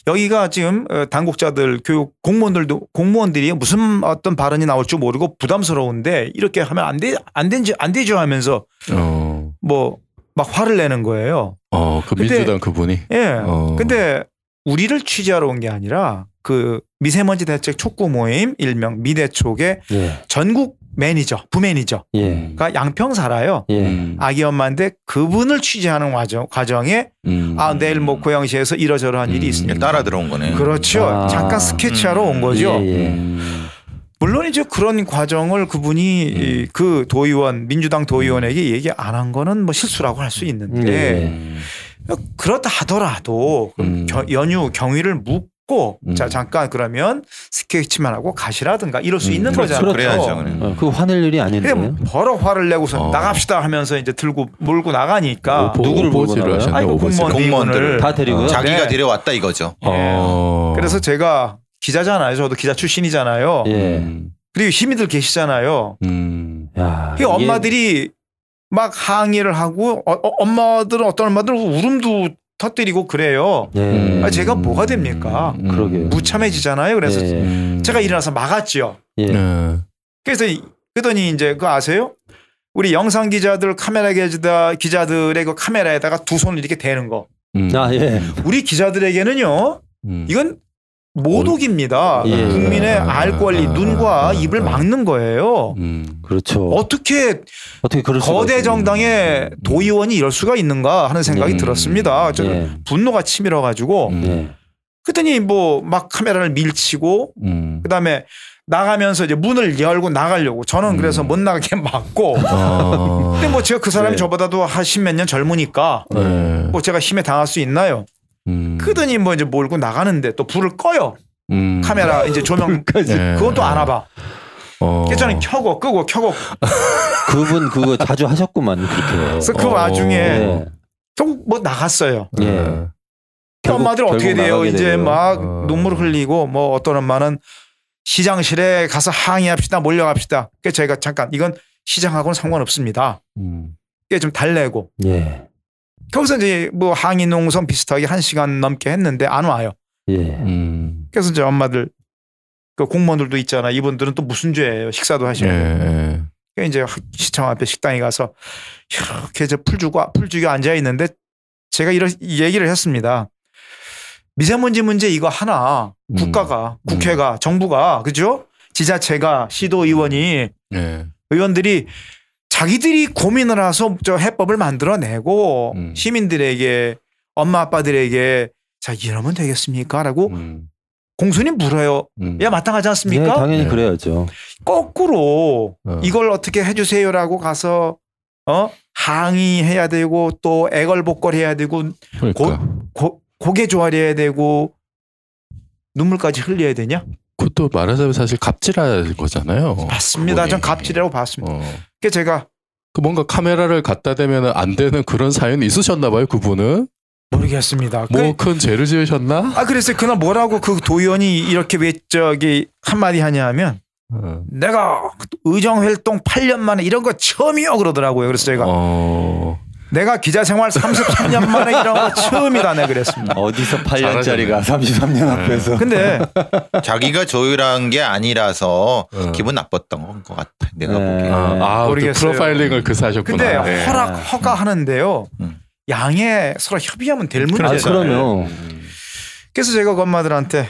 여기가 지금 어, 당국자들 교육 공무원들도 공무원들이 무슨 어떤 발언이 나올 줄 모르고 부담스러운데 이렇게 하면 안 돼 안 되지 안 되죠 하면서 어. 뭐막 화를 내는 거예요. 어, 그 근데- 민주당 그분이. 예. 어. 근데 우리를 취재하러 온 게 아니라 그 미세먼지 대책 촉구 모임 일명 미대촉의 예. 전국 매니저 부매니저가 예. 양평 살아요. 예. 음. 아기 엄마인데 그분을 취재하는 과정, 과정에 음. 아 내일 뭐 고양시에서 이러저러한 일이 음. 있습니다. 따라 들어온 거네. 그렇죠. 아. 잠깐 스케치하러 온 음. 거죠. 예, 예. 음. 물론 이제 그런 과정을 그분이 음. 이그 도의원 민주당 도의원에게 얘기 안 한 거는 뭐 실수라고 할 수 있는데 예. 음. 그렇다 하더라도 음. 겨- 연유 경위를 묻 고 음. 자 잠깐 그러면 스케치만 하고 가시라든가 이럴 수 음. 있는 그렇죠. 거잖아요. 그래야죠. 그래. 어, 그거 화낼 일이 아닌데. 근데 버럭 화를 내고서 어. 나갑시다 하면서 이제 들고 몰고 나가니까 오보- 누구를 나가요? 하셨네, 아이고, 오보지. 공무원. 공무원들을 다 데리고요? 어, 자기가 네. 데려왔다 이거죠. 어. 그래서 제가 기자잖아요. 저도 기자 출신이잖아요. 예. 음. 그리고 시민들 계시잖아요. 음. 야, 그 엄마들이 막 항의를 하고 어, 어, 엄마들은 어떤 엄마들은 울음도 터뜨리고 그래요. 예. 음. 아, 제가 뭐가 됩니까? 음. 그러게요. 무참해지잖아요. 그래서 예. 음. 제가 일어나서 막았죠. 예. 네. 그래서 이- 그러더니 이제 그거 아세요? 우리 영상 기자들 카메라 기자 기자들의 그 카메라에다가 두 손을 이렇게 대는 거. 음. 아, 예. 우리 기자들에게는요. 음. 이건 모독입니다. 예. 국민의 알 권리 아, 눈과 아, 입을 아. 막는 거예요. 음. 그렇죠. 어떻게 어떻게 거대? 정당의 도의원이 이럴 수가 있는가 하는 생각이 음. 들었습니다. 저는 예. 분노가 치밀어 가지고 음. 예. 그랬더니 뭐 막 카메라를 밀치고 음. 그다음에 나가면서 이제 문을 열고 나가려고 저는 음. 그래서 못 나가게 막고 어. 근데 뭐 제가 그 사람이 네. 저보다도 한 십 몇 년 젊으니까 네. 뭐 제가 힘에 당할 수 있나요? 음. 그러더니 뭐 이제 몰고 나가는데 또 불을 꺼요. 음. 카메라 이제 조명 네. 그건 또 안 와봐. 어. 그래서 저는 켜고 끄고 켜고 그분 그거 자주 하셨구만 그렇게. 그래서 그 어. 와중에 예. 결국 뭐 나갔어요. 예. 네. 결국- 엄마들 어떻게 돼요? 이제 되고요. 막 어. 눈물 흘리고 뭐 어떤 엄마는 시장실에 가서 항의합시다 몰려갑시다. 그래서 저희가 잠깐 이건 시장하고는 상관없습니다. 음. 그게 좀 달래고 예. 거기서 이제 뭐 항의 농성 비슷하게 한 시간 넘게 했는데 안 와요. 예. 음. 그래서 이제 엄마들 그 공무원들도 있잖아. 이분들은 또 무슨 죄예요? 식사도 예. 하시고. 예. 그러니까 이제 시청 앞에 식당에 가서 이렇게 이제 풀 주고 풀 주고 앉아 있는데 제가 이런 얘기를 했습니다. 미세먼지 문제 이거 하나 음. 국가가 국회가 정부가 그죠? 지자체가 시도 의원이 예. 의원들이 자기들이 고민을 해서 저 해법을 만들어내고 음. 시민들에게 엄마 아빠들에게 자 이러면 되겠습니까?라고 음. 공손히 물어요. 음. 야 마땅하지 예, 않습니까? 당연히 네. 그래야죠. 거꾸로 어. 이걸 어떻게 해주세요라고 가서 어 항의해야 되고 또 애걸복걸해야 되고 그러니까. 고, 고개 조아려야 되고 눈물까지 흘려야 되냐? 그것도 말하자면 사실 갑질할 거잖아요. 맞습니다. 전 그분이. 갑질이라고 봤습니다. 어. 그래서 제가 그 뭔가 카메라를 갖다 대면 안 되는 그런 사연이 있으셨나 봐요, 그분은. 모르겠습니다. 뭐 그, 큰 죄를 지으셨나? 아 그래서 그날 뭐라고 그 도의원이 이렇게 왜 저기 한마디 하냐면 어. 내가 의정 활동 8년 만에 이런 거 처음이요 그러더라고요. 그래서 제가 어. 내가 기자 생활 33년 만에 이런 거 처음이다 내 그랬습니다. 어디서 잘하셨네. 33년 앞에서. 근데 자기가 조율한 게 아니라서 어. 기분 나빴던 것 같아. 내가 네. 보기에. 아, 아 모르겠어요. 프로파일링을 그 사셨구나. 근데 네. 허락 허가하는데요. 음. 양에 서로 협의하면 될 아, 문제죠. 그럼요. 음. 그래서 제가 그 엄마들한테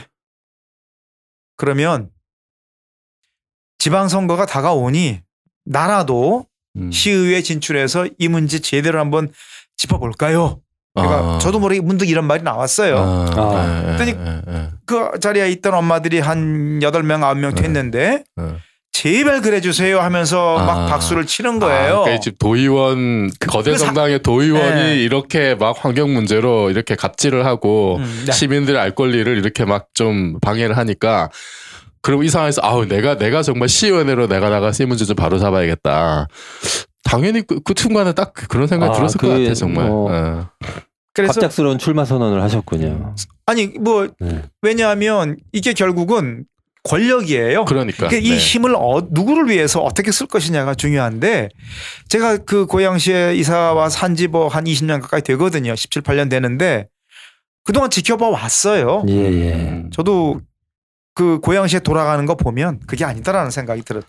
그러면 지방선거가 다가오니 나라도 음. 시의회 진출해서 이 문제 제대로 한번 짚어볼까요? 그러니까 아. 저도 모르게 문득 이런 말이 나왔어요. 아, 아. 예, 그랬더니 예, 예, 그 자리에 있던 엄마들이 한 8명, 9명 네. 됐는데 예. 제발 그래 주세요 하면서 아. 막 박수를 치는 거예요. 아, 그러니까 집 도의원 거대 그 사- 정당의 도의원이 네. 이렇게 막 환경 문제로 이렇게 갑질을 하고 음, 네. 시민들의 알 권리를 이렇게 막 좀 방해를 하니까 그럼 이 상황에서 아우 내가 내가 정말 시의원으로 내가 나가서 이 문제 좀 바로 잡아야겠다. 당연히 그, 그 순간에 딱 그런 생각이 아, 들었을 그, 것 같아 정말. 어. 예. 그래서 갑작스러운 출마 선언을 하셨군요. 아니 뭐 네. 왜냐하면 이게 결국은 권력이에요. 그러니까 그러니까 이 네. 힘을 어, 누구를 위해서 어떻게 쓸 것이냐가 중요한데 제가 그 고양시에 이사와 산지 뭐한 20년 가까이 되거든요. 17, 8년 되는데 그동안 지켜봐 왔어요. 예, 예. 음, 저도 그 고양시에 돌아가는 거 보면 그게 아니다라는 생각이 들어요.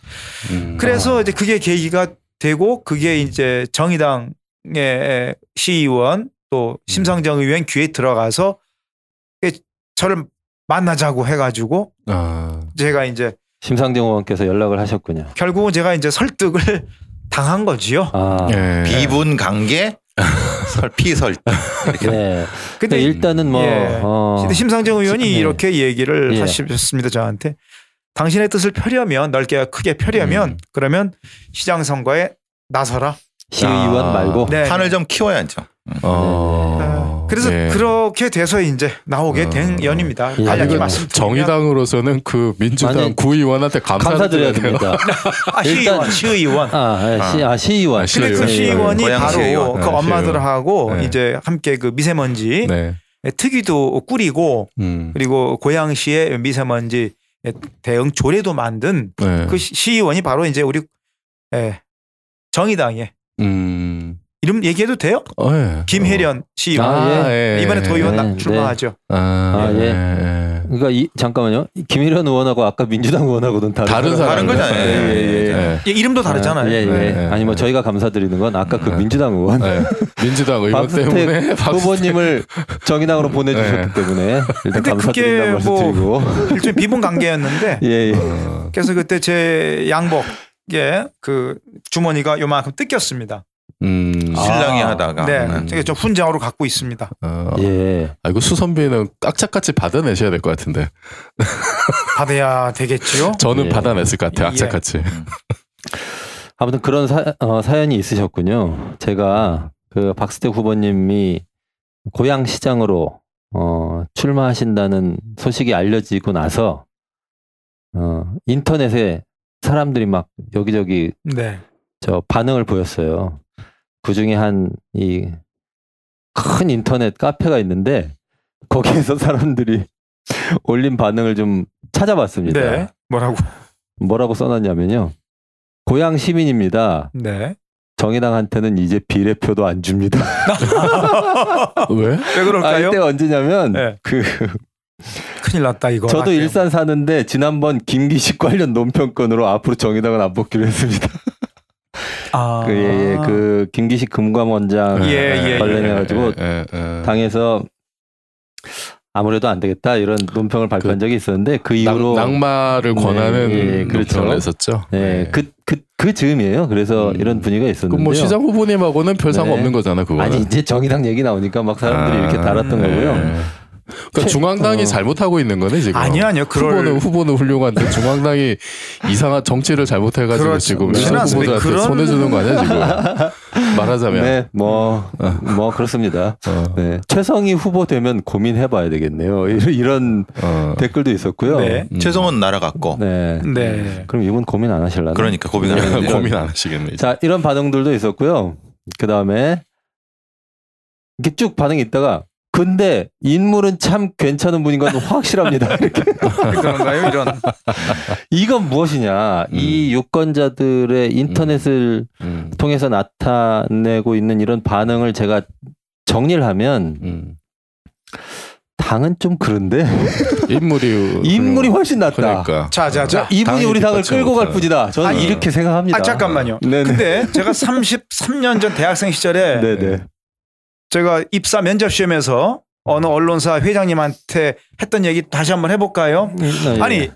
음. 그래서 이제 그게 계기가 되고 그게 이제 정의당의 시의원 또 심상정 의원 귀에 들어가서 저를 만나자고 해가지고 아, 제가 이제 심상정 의원께서 연락을 하셨군요. 결국은 제가 이제 설득을 당한 거지요. 아, 예. 비분 관계 설 피설 네. 근데 네, 일단은 뭐 예. 어, 근데 심상정 의원이 네. 이렇게 얘기를 예. 하셨습니다 저한테 당신의 뜻을 펴려면 넓게 크게 펴려면 음. 그러면 시장 선거에 나서라. 시의원 아. 말고 네. 판을 좀 키워야죠. 어, 그래서 예. 그렇게 돼서 이제 나오게 어. 된 연입니다. 예. 간략히 이건 말씀드리면 정의당으로서는 그 민주당 구의원한테 감사드려야. 됩니다. 아, 시의원, 시의원. 아, 예, 시, 아 시의원. 아, 근데 그 시의원. 시의원이 바로 시의원. 그 네, 엄마들하고 네. 이제 함께 그 미세먼지 네. 특위도 꾸리고 음. 그리고 고양시의 미세먼지 대응 조례도 만든 네. 그 시- 시의원이 바로 이제 우리 예, 정의당의 음. 이름 얘기해도 돼요? 어, 예. 김혜련 시의원 아, 예. 이번에 도의원 네, 나- 출마하죠. 아, 아, 예. 예. 예. 그러니까 이 잠깐만요. 김일현 의원하고 아까 민주당 의원하고는 다른 다른 다른 거잖아요. 예, 예, 예. 예. 예, 이름도 다르잖아요. 예, 예. 네, 네, 아니 뭐 네. 저희가 감사드리는 건 아까 그 네. 민주당 의원 예. 민주당 의원 때문에 후보님을 정의당으로 보내주셨기 네. 때문에 일단 말씀 뭐- 드리고 일종의 비분 관계였는데 예, 예. 어, 그래서 그때 제 양복에 그 주머니가 요만큼 뜯겼습니다. 음. 신랑이 아, 하다가 네, 음. 제가 좀 훈장으로 갖고 있습니다. 어. 예. 아, 이거 수선비는 깍짝같이 받아내셔야 될 것 같은데. 받아야 되겠지요. 저는 예. 받아냈을 것 같아요. 예. 악착같이. 아무튼 그런 사, 어, 사연이 있으셨군요. 제가 그 박스택 후보님이 고양 시장으로 어, 출마하신다는 소식이 알려지고 나서 어, 인터넷에 사람들이 막 여기저기 네. 저 반응을 보였어요. 그 중에 한 이 큰 인터넷 카페가 있는데 거기에서 사람들이 올린 반응을 좀 찾아봤습니다. 네. 뭐라고? 뭐라고 써놨냐면요. 고향 시민입니다. 네. 정의당한테는 이제 비례표도 안 줍니다. 왜? 왜 아, 그럴까요? 이때 언제냐면 네. 그 큰일 났다 이거. 저도 맞죠? 일산 사는데 지난번 김기식 관련 논평 건으로 앞으로 정의당은 안 뽑기로 했습니다. 아. 그, 예, 예, 그 김기식 금감원장 예, 예, 예. 관련해 가지고 예, 예. 당에서 아무래도 안 되겠다 이런 논평을 발표한 적이 있었는데 그 이후로 낙, 낙마를 네, 권하는 예, 그렇죠. 논평을 냈었죠. 네, 예. 그, 그, 그 즈음이에요. 그래서 음. 이런 분위기가 있었는데요. 그럼 뭐 시장 후보님하고는 별 상관 네. 없는 거잖아, 그거는. 아니 이제 정의당 얘기 나오니까 막 사람들이 아, 이렇게 달았던 예. 거고요. 그러니까 최- 중앙당이 어. 잘못하고 있는 거네 지금. 아니요, 아니요. 그럴 후보는 후보는 훌륭한데 중앙당이 이상한 정치를 잘못해가지고 그렇죠. 지금. 후보들한테 그런- 손해 주는 거 아니야 지금? 말하자면. 네, 뭐, 뭐 그렇습니다. 어, 네, 최성희 후보 되면 고민해봐야 되겠네요. 이런- 어. 댓글도 있었고요. 네. 음. 최성은 날아갔고 네. 네. 그럼 이분 고민 안 하실라나? 그러니까 고민 안 네, 고민 안 하시겠네. 자, 이런 반응들도 있었고요. 그 다음에 이렇게 쭉 반응이 있다가 근데 인물은 참 괜찮은 분인 건 확실합니다. 이렇게. 그런가요? 이런. 이건 무엇이냐? 이 유권자들의 인터넷을 음, 통해서 나타내고 있는 이런 반응을 제가 정리를 하면 음. 당은 좀 그런데 인물이 인물이 훨씬 낫다. 그러니까. 자, 자, 자. 이분이 우리 당을 끌고 갈. 뿐이다. 저는 아니, 이렇게 생각합니다. 아, 잠깐만요. 네네. 근데 제가 33년 전 대학생 시절에 네네. 제가 입사 면접 시험에서 어느 언론사 회장님한테 했던 얘기 다시 한번 해볼까요? 네. 아니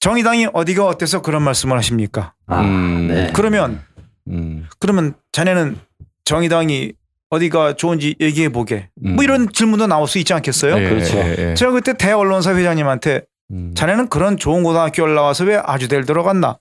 정의당이 어디가 어때서 그런 말씀을 하십니까? 아, 음. 네. 그러면 음. 그러면 자네는 정의당이 어디가 좋은지 얘기해 보게. 음. 뭐 이런 질문도 나올 수 있지 않겠어요? 예, 그렇죠. 예, 예. 제가 그때 대언론사 회장님한테 음. 자네는 그런 좋은 고등학교를 나와서 왜 아주대를 들어갔나?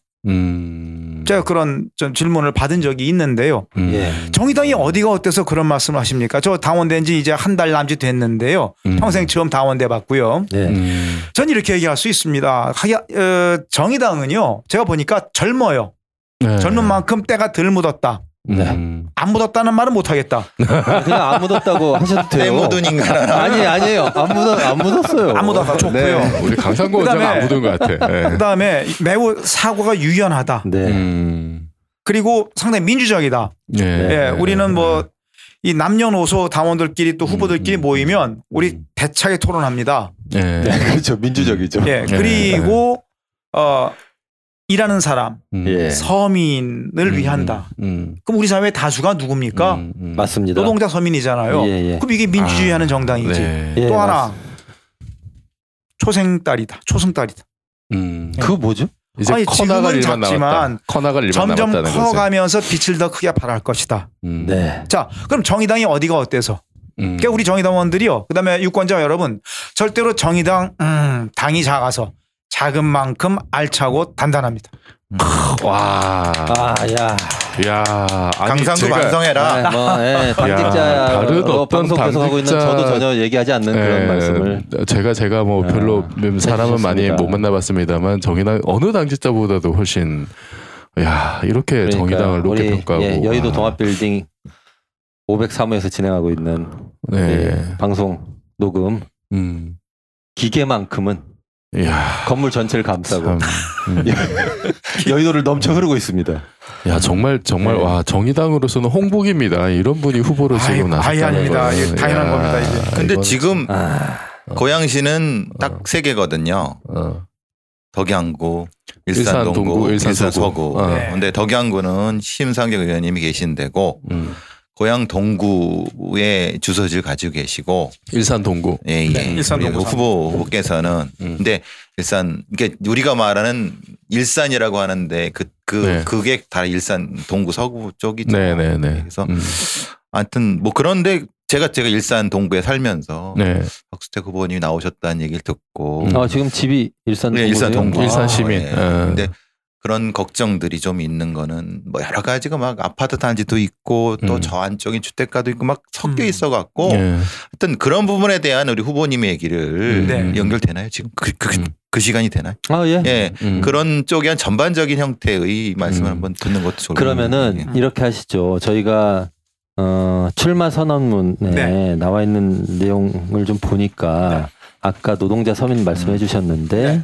음. 제가 그런 좀 질문을 받은 적이 있는데요. 음. 예. 정의당이 어디가 어때서 그런 말씀을 하십니까? 저 당원된 지 이제 한 달 남짓 됐는데요. 음. 평생 처음 당원돼 봤고요. 네. 음. 전 이렇게 얘기할 수 있습니다. 어, 정의당은요. 제가 보니까 젊어요. 네. 젊은 만큼 때가 덜 묻었다. 음. 안 묻었다는 말은 못 하겠다. 아, 그냥 안 묻었다고 하셔도 돼요. 때 묻은 인간아. 아니 아니에요. 안 묻었 안 묻었어요. 안 묻어서 좋고요. 네. 우리 강상구 원장 안 묻은 것 같아. 예. 그다음에 매우 사고가 유연하다. 네. 음. 그리고 상당히 민주적이다. 예. 예, 우리는 뭐 이 남녀노소 당원들끼리 또 후보들끼리 음, 음, 모이면 우리 음. 대차게 토론합니다. 예. 네, 그렇죠. 민주적이죠. 예, 예. 그리고 어 일하는 사람 음. 예. 서민을 위한다. 음. 그럼 우리 사회 다수가 누굽니까? 음. 음. 맞습니다. 노동자 서민이잖아요. 예, 예. 그럼 이게 민주주의하는 아, 정당이지. 네. 예, 또 하나 맞습니다. 초생 딸이다. 초승달이다. 음. 그거 뭐죠? 이제 아니, 커나갈 지금은 일만 작지만. 커나갈 일만 점점. 커가면서 빛을 더 크게 발할 것이다. 음. 네. 자, 그럼 정의당이 어디가 어때서? 음. 그러니까 우리 정의당원들이요. 그다음에 유권자 여러분 절대로 정의당 음, 당이 작아서 작은 만큼 알차고 단단합니다. 와. 아, 야. 야. 강상구 제가- 반성해라. 네, 뭐, 예, 당직자 어, 어떤 방송 계속하고 있는 저도 전혀 얘기하지 않는 그런 예, 말씀을. 제가 제가 뭐 아, 별로 사람은 많이. 못 만나봤습니다만 정의당 어느 당직자보다도 훨씬 야 이렇게 그러니까 정의당을 높게 우리, 평가하고 예, 여의도 와. 동합빌딩 503호에서 진행하고 있는 네. 예, 방송 녹음 음. 기계만큼은 야. 건물 전체를 감싸고 참. 음. 여의도를 넘쳐 흐르고 있습니다. 야 정말 정말 네. 와 정의당으로서는 홍복입니다. 이런 분이 후보로 지금 나섰다는 아닙니다. 거는. 이게 당연한 야, 겁니다, 이게. 근데 이건- 지금 아, 고양시는 딱세 개거든요. 어. 덕양구, 일산 일산 동구, 동구, 일산 일산. 어. 네. 근데 덕양구는 심상정 의원님이 계신 데고 음. 고양 동구에 주소지를 가지고 계시고 일산 동구. 예, 예. 네, 일산 동구 후보 후보께서는 음. 근데 일산 이게 우리가 말하는 일산이라고 하는데 그그 네. 그게 다 일산 동구 서구 쪽이죠. 네 네 네. 그래서 음. 아무튼 뭐 그런데 제가 제가 일산 동구에 살면서 네. 박수택 후보님이 나오셨다는 얘기를 듣고 음. 어, 지금 집이 일산 네, 일산? 동구. 일산 아, 시민. 예. 어. 근데 그런 걱정들이 좀 있는 거는 뭐 여러 가지가 막 아파트 단지도 있고 또 음. 저 안쪽에 주택가도 있고 막 섞여 음. 있어 갖고 예. 하여튼 그런 부분에 대한 우리 후보님의 얘기를 네. 연결되나요 지금 그, 그, 음. 그 시간이 되나요? 아, 예. 예. 음. 그런 쪽에 한 전반적인 형태의 말씀을 음. 한번 듣는 것도 좋을 것 그러면은 같아요. 이렇게 하시죠. 저희가 어, 출마 선언문에 네. 나와 있는 내용을 좀 보니까 아까 노동자 서민 말씀해 음. 주셨는데 네.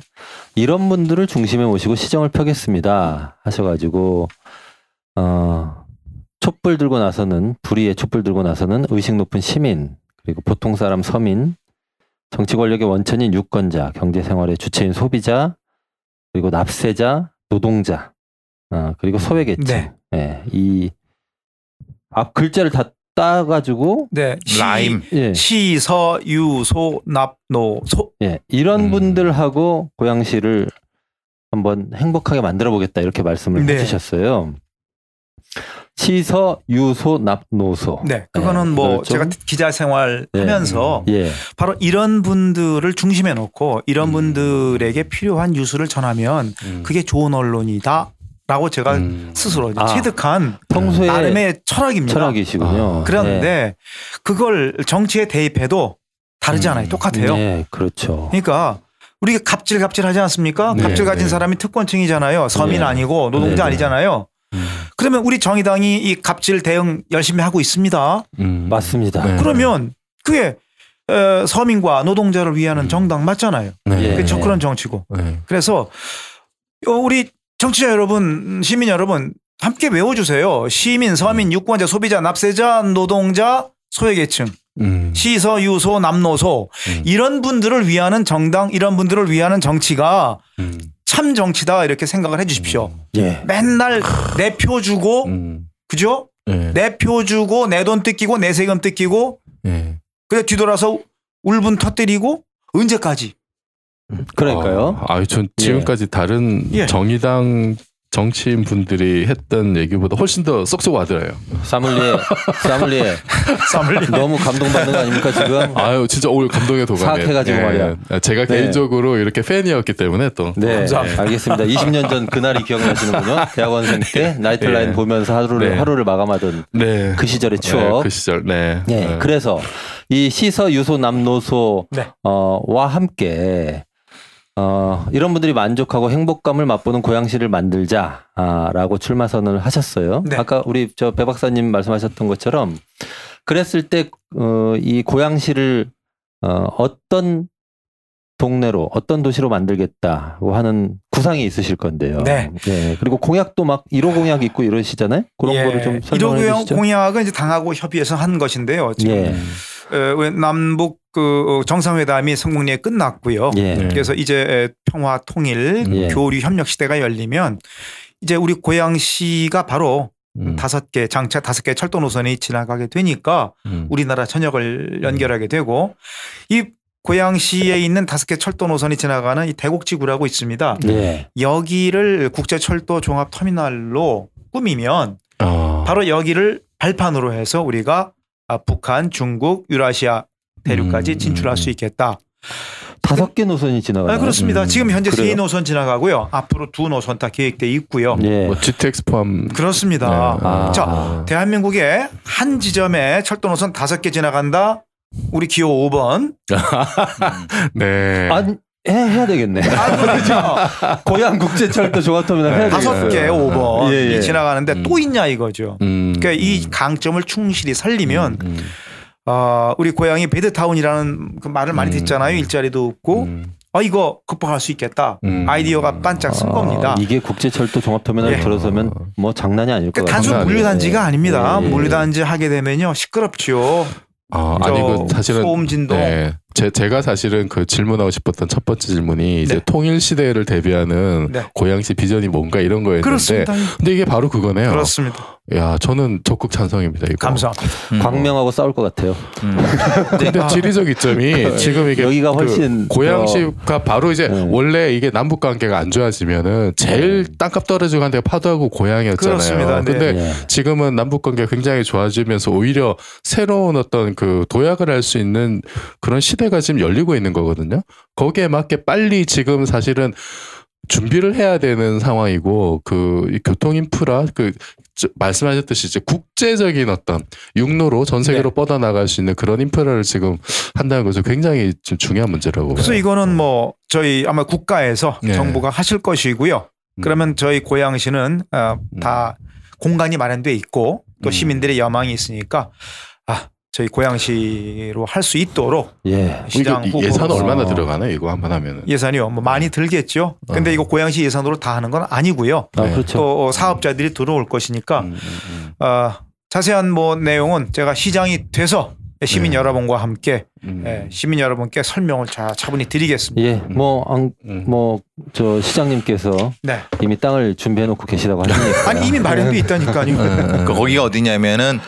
이런 분들을 중심에 모시고 시정을 펴겠습니다 하셔가지고 어, 촛불 들고 나서는 불의의 촛불 들고 나서는 의식 높은 시민 그리고 보통 사람 서민 정치 권력의 원천인 유권자 경제 생활의 주체인 소비자 그리고 납세자 노동자 어, 그리고 소외계층 네. 예, 이 앞 글자를 다 따가지고 네. 시, 라임 예, 시, 서, 유, 소, 납, 노, 소. 예, 이런 음. 분들하고 고양시를 한번 행복하게 만들어 보겠다 이렇게 말씀을 네. 해주셨어요. 시서 유소 납노소. 네. 그거는 뭐 그걸 좀- 제가 기자 생활 네. 하면서 예, 바로 이런 분들을 중심에 놓고 이런 음. 분들에게 필요한 뉴스를 전하면 음. 그게 좋은 언론이다. 라고 제가 음. 스스로 아. 체득한 평소에 나름의 철학입니다. 철학이시군요. 아, 그런데 그걸 정치에 대입해도 다르잖아요. 음. 똑같아요. 네, 그렇죠. 그러니까 우리가 갑질 갑질 하지 않습니까? 네, 갑질 가진 네. 사람이 특권층이잖아요. 서민 네. 아니고 노동자 네, 네. 아니잖아요. 음. 그러면 우리 정의당이 이 갑질 대응 열심히 하고 있습니다. 음. 맞습니다. 네. 그러면 그게 어, 서민과 노동자를 위하는 음. 정당 맞잖아요. 네. 예. 그게 그런 정치고. 네. 그래서 어, 우리 정치자 여러분, 시민 여러분 함께 외워주세요. 시민, 서민, 유권자, 소비자, 납세자, 노동자, 소외계층, 음. 시서, 유소, 남노소 음. 이런 분들을 위하는 정당, 이런 분들을 위하는 정치가 음. 참 정치다 이렇게 생각을 해 주십시오. 예. 맨날 내 표 주고 음. 그죠? 네. 내표 주고 내 돈 뜯기고 내 세금 뜯기고 네. 그래 뒤돌아서 울분 터뜨리고 언제까지? 그러니까요. 아, 아유, 전 지금까지 다른 예. 정의당 정치인 분들이 했던 얘기보다 훨씬 더 쏙쏙 와닿아요. 사물리에 사물리에 쌈을 너무 감동받는 거 아닙니까 지금? 아유, 진짜 오늘 감동의 도가니. 사악해가지고 말이야. 제가 네. 개인적으로 이렇게 팬이었기 때문에 또. 네, 감사합니다. 알겠습니다. 20년 전 그날이 기억나시는군요. 대학원생 때 나이트라인 네. 보면서 하루를 네. 하루를 마감하던 네. 그 시절의 네, 추억. 그 시절. 네. 네, 네. 그래서 이 시서 유소 남노소 네. 어와 함께 어 이런 분들이 만족하고 행복감을 맛보는 고양시를 만들자라고 출마 선언을 하셨어요. 네. 아까 우리 저 배 박사님 말씀하셨던 것처럼 그랬을 때어이 고양시를 어 어떤 동네로 어떤 도시로 만들겠다고 하는 구상이 있으실 건데요. 네. 그리고 공약도 막 1호 공약 있고 이러시잖아요. 그런 거를 좀 설명해 1호 주시죠. 예. 공약은 이제 당하고 협의해서 한 것인데요. 지금 예. 어, 왜 남북 그 어, 정상회담이 성공리에 끝났고요. 예. 네. 그래서 이제 평화 통일 예. 교류 협력 시대가 열리면 이제 우리 고양시가 바로 음. 다섯 개 장차 다섯 개 철도 노선이 지나가게 되니까 음. 우리나라 전역을 연결하게 되고 이 고양시에 있는 다섯 개 철도 노선이 지나가는 이 대곡지구라고 있습니다. 예. 여기를 국제 철도 종합 터미널로 꾸미면 아. 바로 여기를 발판으로 해서 우리가 아, 북한, 중국, 유라시아 대륙까지 음, 진출할 음. 수 있겠다. 다섯 개 노선이 지나가요. 아, 그렇습니다. 음, 지금 현재 세? 노선 지나가고요. 앞으로 두 노선 다 계획돼 있고요. 예. 뭐 GTX 포함. 그렇습니다. 아. 자, 대한민국에 한 지점에 철도 노선 다섯 개 지나간다. 우리 기호 5번. 네. 안 해, 해야 되겠네. 고양 국제철도 종합터미널 해야. 다섯 개 5번이 예, 예. 지나가는데 음. 또 있냐 이거죠. 음. 그러니까 이 강점을 충실히 살리면 음. 어, 우리 고향이 베드타운이라는 그 말을 많이 음. 듣잖아요. 일자리도 없고 음. 어 이거 극복할 수 있겠다. 음. 아이디어가 반짝 쓴 아, 겁니다. 이게 국제철도 종합터미널 예. 들어서면 뭐 장난이 아닐 것 그러니까 같아요. 단순 물류단지가 아니에요. 아닙니다. 예, 예. 물류단지 하게 되면요 시끄럽죠. 아, 아니 그저 사실은 소음 진동. 네. 제, 제가 사실은 그 질문하고 싶었던 첫 번째 질문이 이제 네. 통일 시대를 대비하는 네. 고양시 비전이 뭔가 이런 거였는데 그렇습니다. 근데 이게 바로 그거네요. 그렇습니다. 야, 저는 적극 찬성입니다. 이거. 감사합니다. 음. 광명하고 싸울 것 같아요. 음. 근데 아. 지리적 이점이 지금 이게 여기가 그 훨씬 고양시가 바로 이제 네. 원래 이게 남북 관계가 안 좋아지면은 제일 땅값 떨어지고 한 데가 파도하고 고향이었잖아요. 그렇습니다. 네. 근데 예. 지금은 남북 관계가 굉장히 좋아지면서 오히려 새로운 어떤 그 도약을 할 수 있는 그런 시대 가 지금 열리고 있는 거거든요. 거기에 맞게 빨리 지금 사실은 준비를 해야 되는 상황이고 그이 교통 인프라 그 저- 말씀하셨듯이 이제 국제적인 어떤 육로로 전 세계로 네. 뻗어 나갈 수 있는 그런 인프라를 지금 한다는 것은 굉장히 좀 중요한 문제라고 그래서 봐요. 이거는 뭐 저희 아마 국가에서 네. 정부가 하실 것이고요. 음. 그러면 저희 고양시는 어, 다 공간이 마련돼 있고 또 음. 시민들의 여망이 있으니까 아 저희 고양시로 할 수 있도록 예. 시장 후보 예산 어. 얼마나 들어가나요? 이거 한번 하면은. 예산이요. 뭐 많이 들겠죠. 근데 어. 이거 고양시 예산으로 다 하는 건 아니고요. 아, 네. 그렇죠. 또 사업자들이 들어올 것이니까 음, 음, 음. 어, 자세한 뭐 내용은 제가 시장이 돼서 시민 네. 여러분과 함께 음. 예, 시민 여러분께 설명을 자, 차분히 드리겠습니다. 예. 뭐, 음. 뭐, 저 시장님께서 네. 이미 땅을 준비해 놓고 계시다고 하시니까. 아니 이미 마련돼 있다니까요. 그 거기가 어디냐면은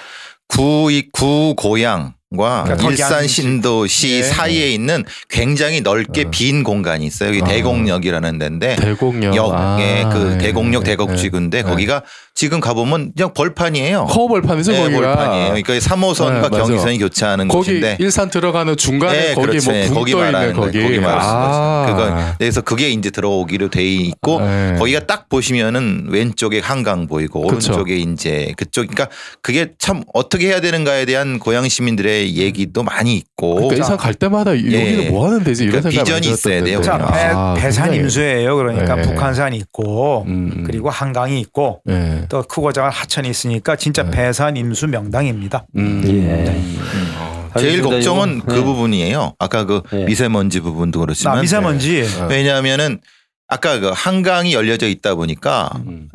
구이 구고양 과 그러니까 거기 일산. 신도시 네. 사이에 있는 굉장히 넓게 어. 빈 공간이 있어요. 여기 어. 대곡역이라는 데인데 대곡역. 역에 아, 그 네, 대곡역 네, 대곡지구인데 네. 거기가 지금 가보면 그냥 벌판이에요. 커 벌판이죠 네, 거기가. 벌판이에요. 그러니까 3호선과 네. 경의선이 교차하는 거기 곳인데 일산 들어가는 중간에 네, 거기. 네, 뭐 거기 붕떠 말하는 거기. 거기 말하는 아. 거죠. 그거 그래서 그게 이제 들어오기로 돼 있고 네. 거기가 딱 보시면은 왼쪽에 한강 보이고 그쵸. 오른쪽에 이제 그쪽 그러니까 그게 참 어떻게 해야 되는가에 대한 고양 시민들의 얘기도 많이 있고 그러니까 일산 갈 때마다 이- 예. 여기는 뭐 하는 데지 이런 그러니까 생각 비전이 있어야 돼요, 자. 배, 아, 배산 굉장히- 임수예요. 그러니까 네. 북한산이 있고 음, 음. 그리고 한강이 있고 네. 또 크고 작은 하천이 있으니까 진짜 네. 배산 임수 명당입니다. 음. 예. 음. 제일. 걱정은 이거, 그 네. 부분이에요. 아까 그 네. 미세먼지 부분도 그렇지만 나 미세먼지 네. 왜냐하면은 아까 그 한강이 열려져 있다 보니까 음.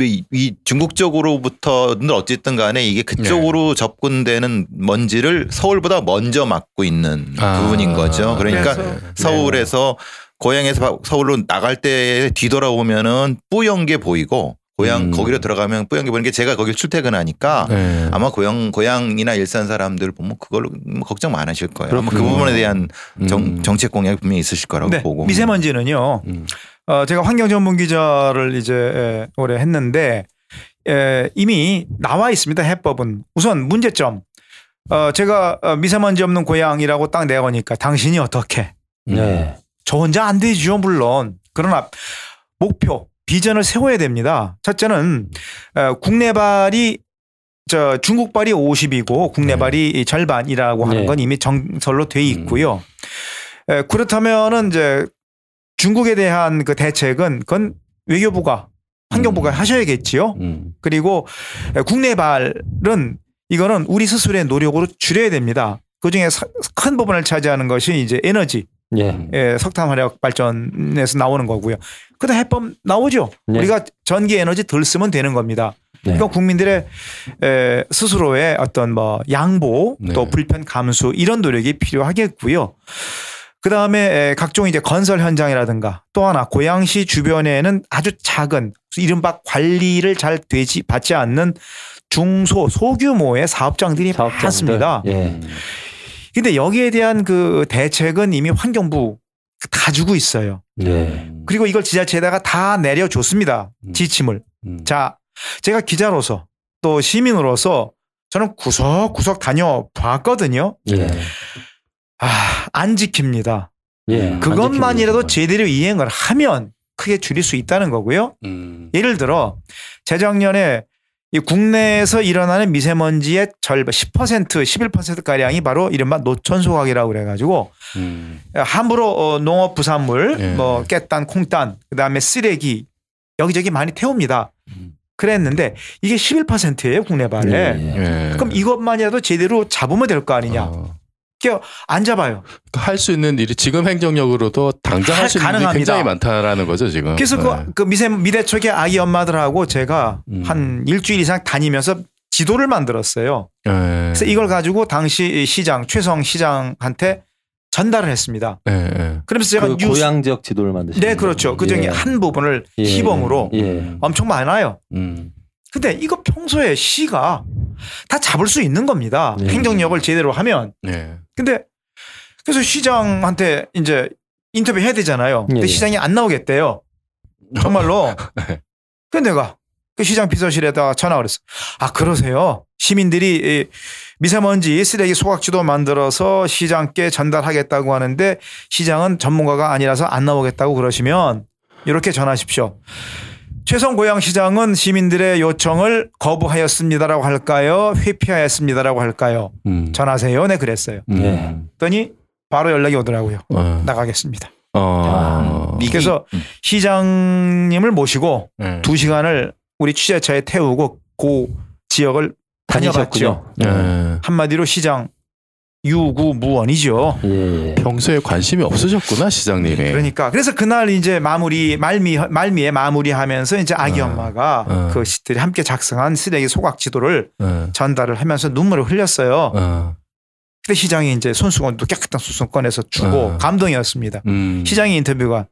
이, 이 중국 쪽으로부터는 어쨌든 간에 이게 그쪽으로 접근되는 먼지를 서울보다 먼저 막고 있는 아. 부분인 거죠. 그러니까 그래서- 서울에서 고향에서 바- 서울로 나갈 때 뒤돌아오면은 뿌연 게 보이고 고향 음. 거기로 들어가면 뿌연기 보는 게 제가 거기 출퇴근하니까 네. 아마 고향 고향이나 일산 사람들 보면 그걸로 뭐 걱정 많으실 거예요. 아마 그 그렇군요. 부분에 대한 정, 음. 정책 공약이 분명히 있으실 거라고 네, 보고. 미세먼지는요. 음. 어, 제가 환경 전문 기자를 이제 에, 올해 했는데 에, 이미 나와 있습니다. 해법은 우선 문제점. 어, 제가 어, 미세먼지 없는 고향이라고 딱 내거니까 당신이 어떻게? 네. 저 혼자 안 되죠 물론. 그러나 목표 비전을 세워야 됩니다. 첫째는 어, 국내발이 저 중국발이 50이고 국내발이 절반이라고 하는 네. 건 이미 정설로 돼 있고요. 에, 그렇다면은 이제 중국에 대한 그 대책은 그건 외교부가 환경부가 음. 하셔야겠지요. 음. 그리고 국내발은 이거는 우리 스스로의 노력으로 줄여야 됩니다. 그 중에 큰 부분을 차지하는 것이 이제 에너지, 예. 예, 석탄 화력 발전에서 나오는 거고요. 그다음 해법 나오죠. 네. 우리가 전기 에너지 덜 쓰면 되는 겁니다. 네. 그러니까 국민들의 에, 스스로의 어떤 뭐 양보 네. 또 불편 감수 이런 노력이 필요하겠고요. 그 다음에 각종 이제 건설 현장이라든가 또 하나 고양시 주변에는 아주 작은 이른바 관리를 잘 되지 받지 않는 중소 소규모의 사업장들이 사업장들. 많습니다. 예. 근데 여기에 대한 그 대책은 이미 환경부 다 주고 있어요. 네. 그리고 이걸 지자체에다가 다 내려줬습니다. 음. 지침을. 음. 자, 제가 기자로서 또 시민으로서 저는 구석구석 다녀봤거든요. 예. 아, 안 지킵니다. 예. 그것만이라도 안. 제대로 이행을 하면 크게 줄일 수 있다는 거고요. 음. 예를 들어 재작년에 이 국내에서 일어나는 미세먼지의 절반 10% 11%가량이 바로 이른바 노천 소각이라고 그래가지고 음. 함부로 어, 농업 부산물 예. 뭐 깻단 콩단 그다음에 쓰레기 여기저기 많이 태웁니다. 음. 그랬는데 이게 11%예요 국내 발에. 예. 예. 그럼 이것만이라도 제대로 잡으면 될 거 아니냐? 어. 그안 잡아요. 할 수 있는 일이 지금 행정력으로도 당장 할 수 있는 일이 가능합니다. 굉장히 많다라는 거죠 지금. 그래서 네. 그, 그 미세 미대척의 아기 엄마들하고 제가 음. 한 일주일 이상 다니면서 지도를 만들었어요. 예. 그래서 이걸 가지고 당시 시장 최성 시장한테 전달을 했습니다. 예, 예. 그러면서 제가 그 뉴스 고향 지역 지도를 만드시 네 그렇죠. 그 중에 예. 한 부분을 예. 시범으로 예. 엄청 많아요. 음. 근데 이거 평소에 시가 다 잡을 수 있는 겁니다. 네. 행정력을 제대로 하면. 예. 근데 그래서 시장한테 이제 인터뷰 해야 되잖아요. 근데 예, 예. 시장이 안 나오겠대요. 정말로. 네. 근데 내가 그 시장 비서실에다가 전화를 했어. 아, 그러세요. 시민들이 이 미세먼지 쓰레기 소각지도 만들어서 시장께 전달하겠다고 하는데 시장은 전문가가 아니라서 안 나오겠다고 그러시면 이렇게 전하십시오. 최성 고양시장은 시민들의 요청을 거부하였습니다라고 할까요? 회피하였습니다라고 할까요? 음. 전하세요. 네, 그랬어요. 음. 예. 그랬더니 바로 연락이 오더라고요. 어. 나가겠습니다. 어. 이- 그래서 음. 시장님을 모시고 예. 두 시간을 우리 취재차에 태우고 그 지역을. 다니셨군요. 예. 한마디로 시장 유구무원이죠. 예. 평소에 관심이 없으셨구나 시장님이. 그러니까 그래서 그날 이제 마무리 말미 말미에 마무리하면서 이제 아기 어. 엄마가 어. 그 시들이 함께 작성한 쓰레기 소각 지도를 예. 전달을 하면서 눈물을 흘렸어요. 어. 근데 시장이 이제 손수건도 깨끗한 손수건 꺼내서 주고 어. 감동이었습니다. 음. 시장의 인터뷰가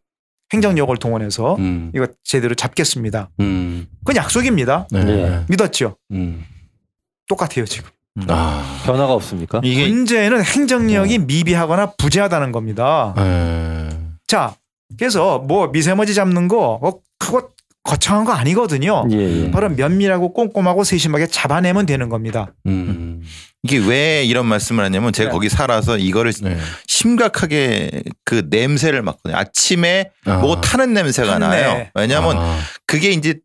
행정력을 동원해서 음. 이거 제대로 잡겠습니다. 음. 그건 약속입니다. 네. 예. 믿었죠. 음. 똑같아요 지금. 아. 변화가 없습니까? 이게 문제는 행정력이 미비하거나 부재하다는 겁니다. 예. 자, 그래서 뭐 미세먼지 잡는 거 어, 그거 거창한 거 아니거든요. 예. 예. 바로 면밀하고 꼼꼼하고 세심하게 잡아내면 되는 겁니다. 음. 이게 왜 이런 말씀을 하냐면 제가 네. 거기 살아서 이거를 네. 심각하게 그 냄새를 맡거든요. 아침에 아. 뭐 타는 냄새가 타는 나요. 내. 왜냐하면 아. 그게 이제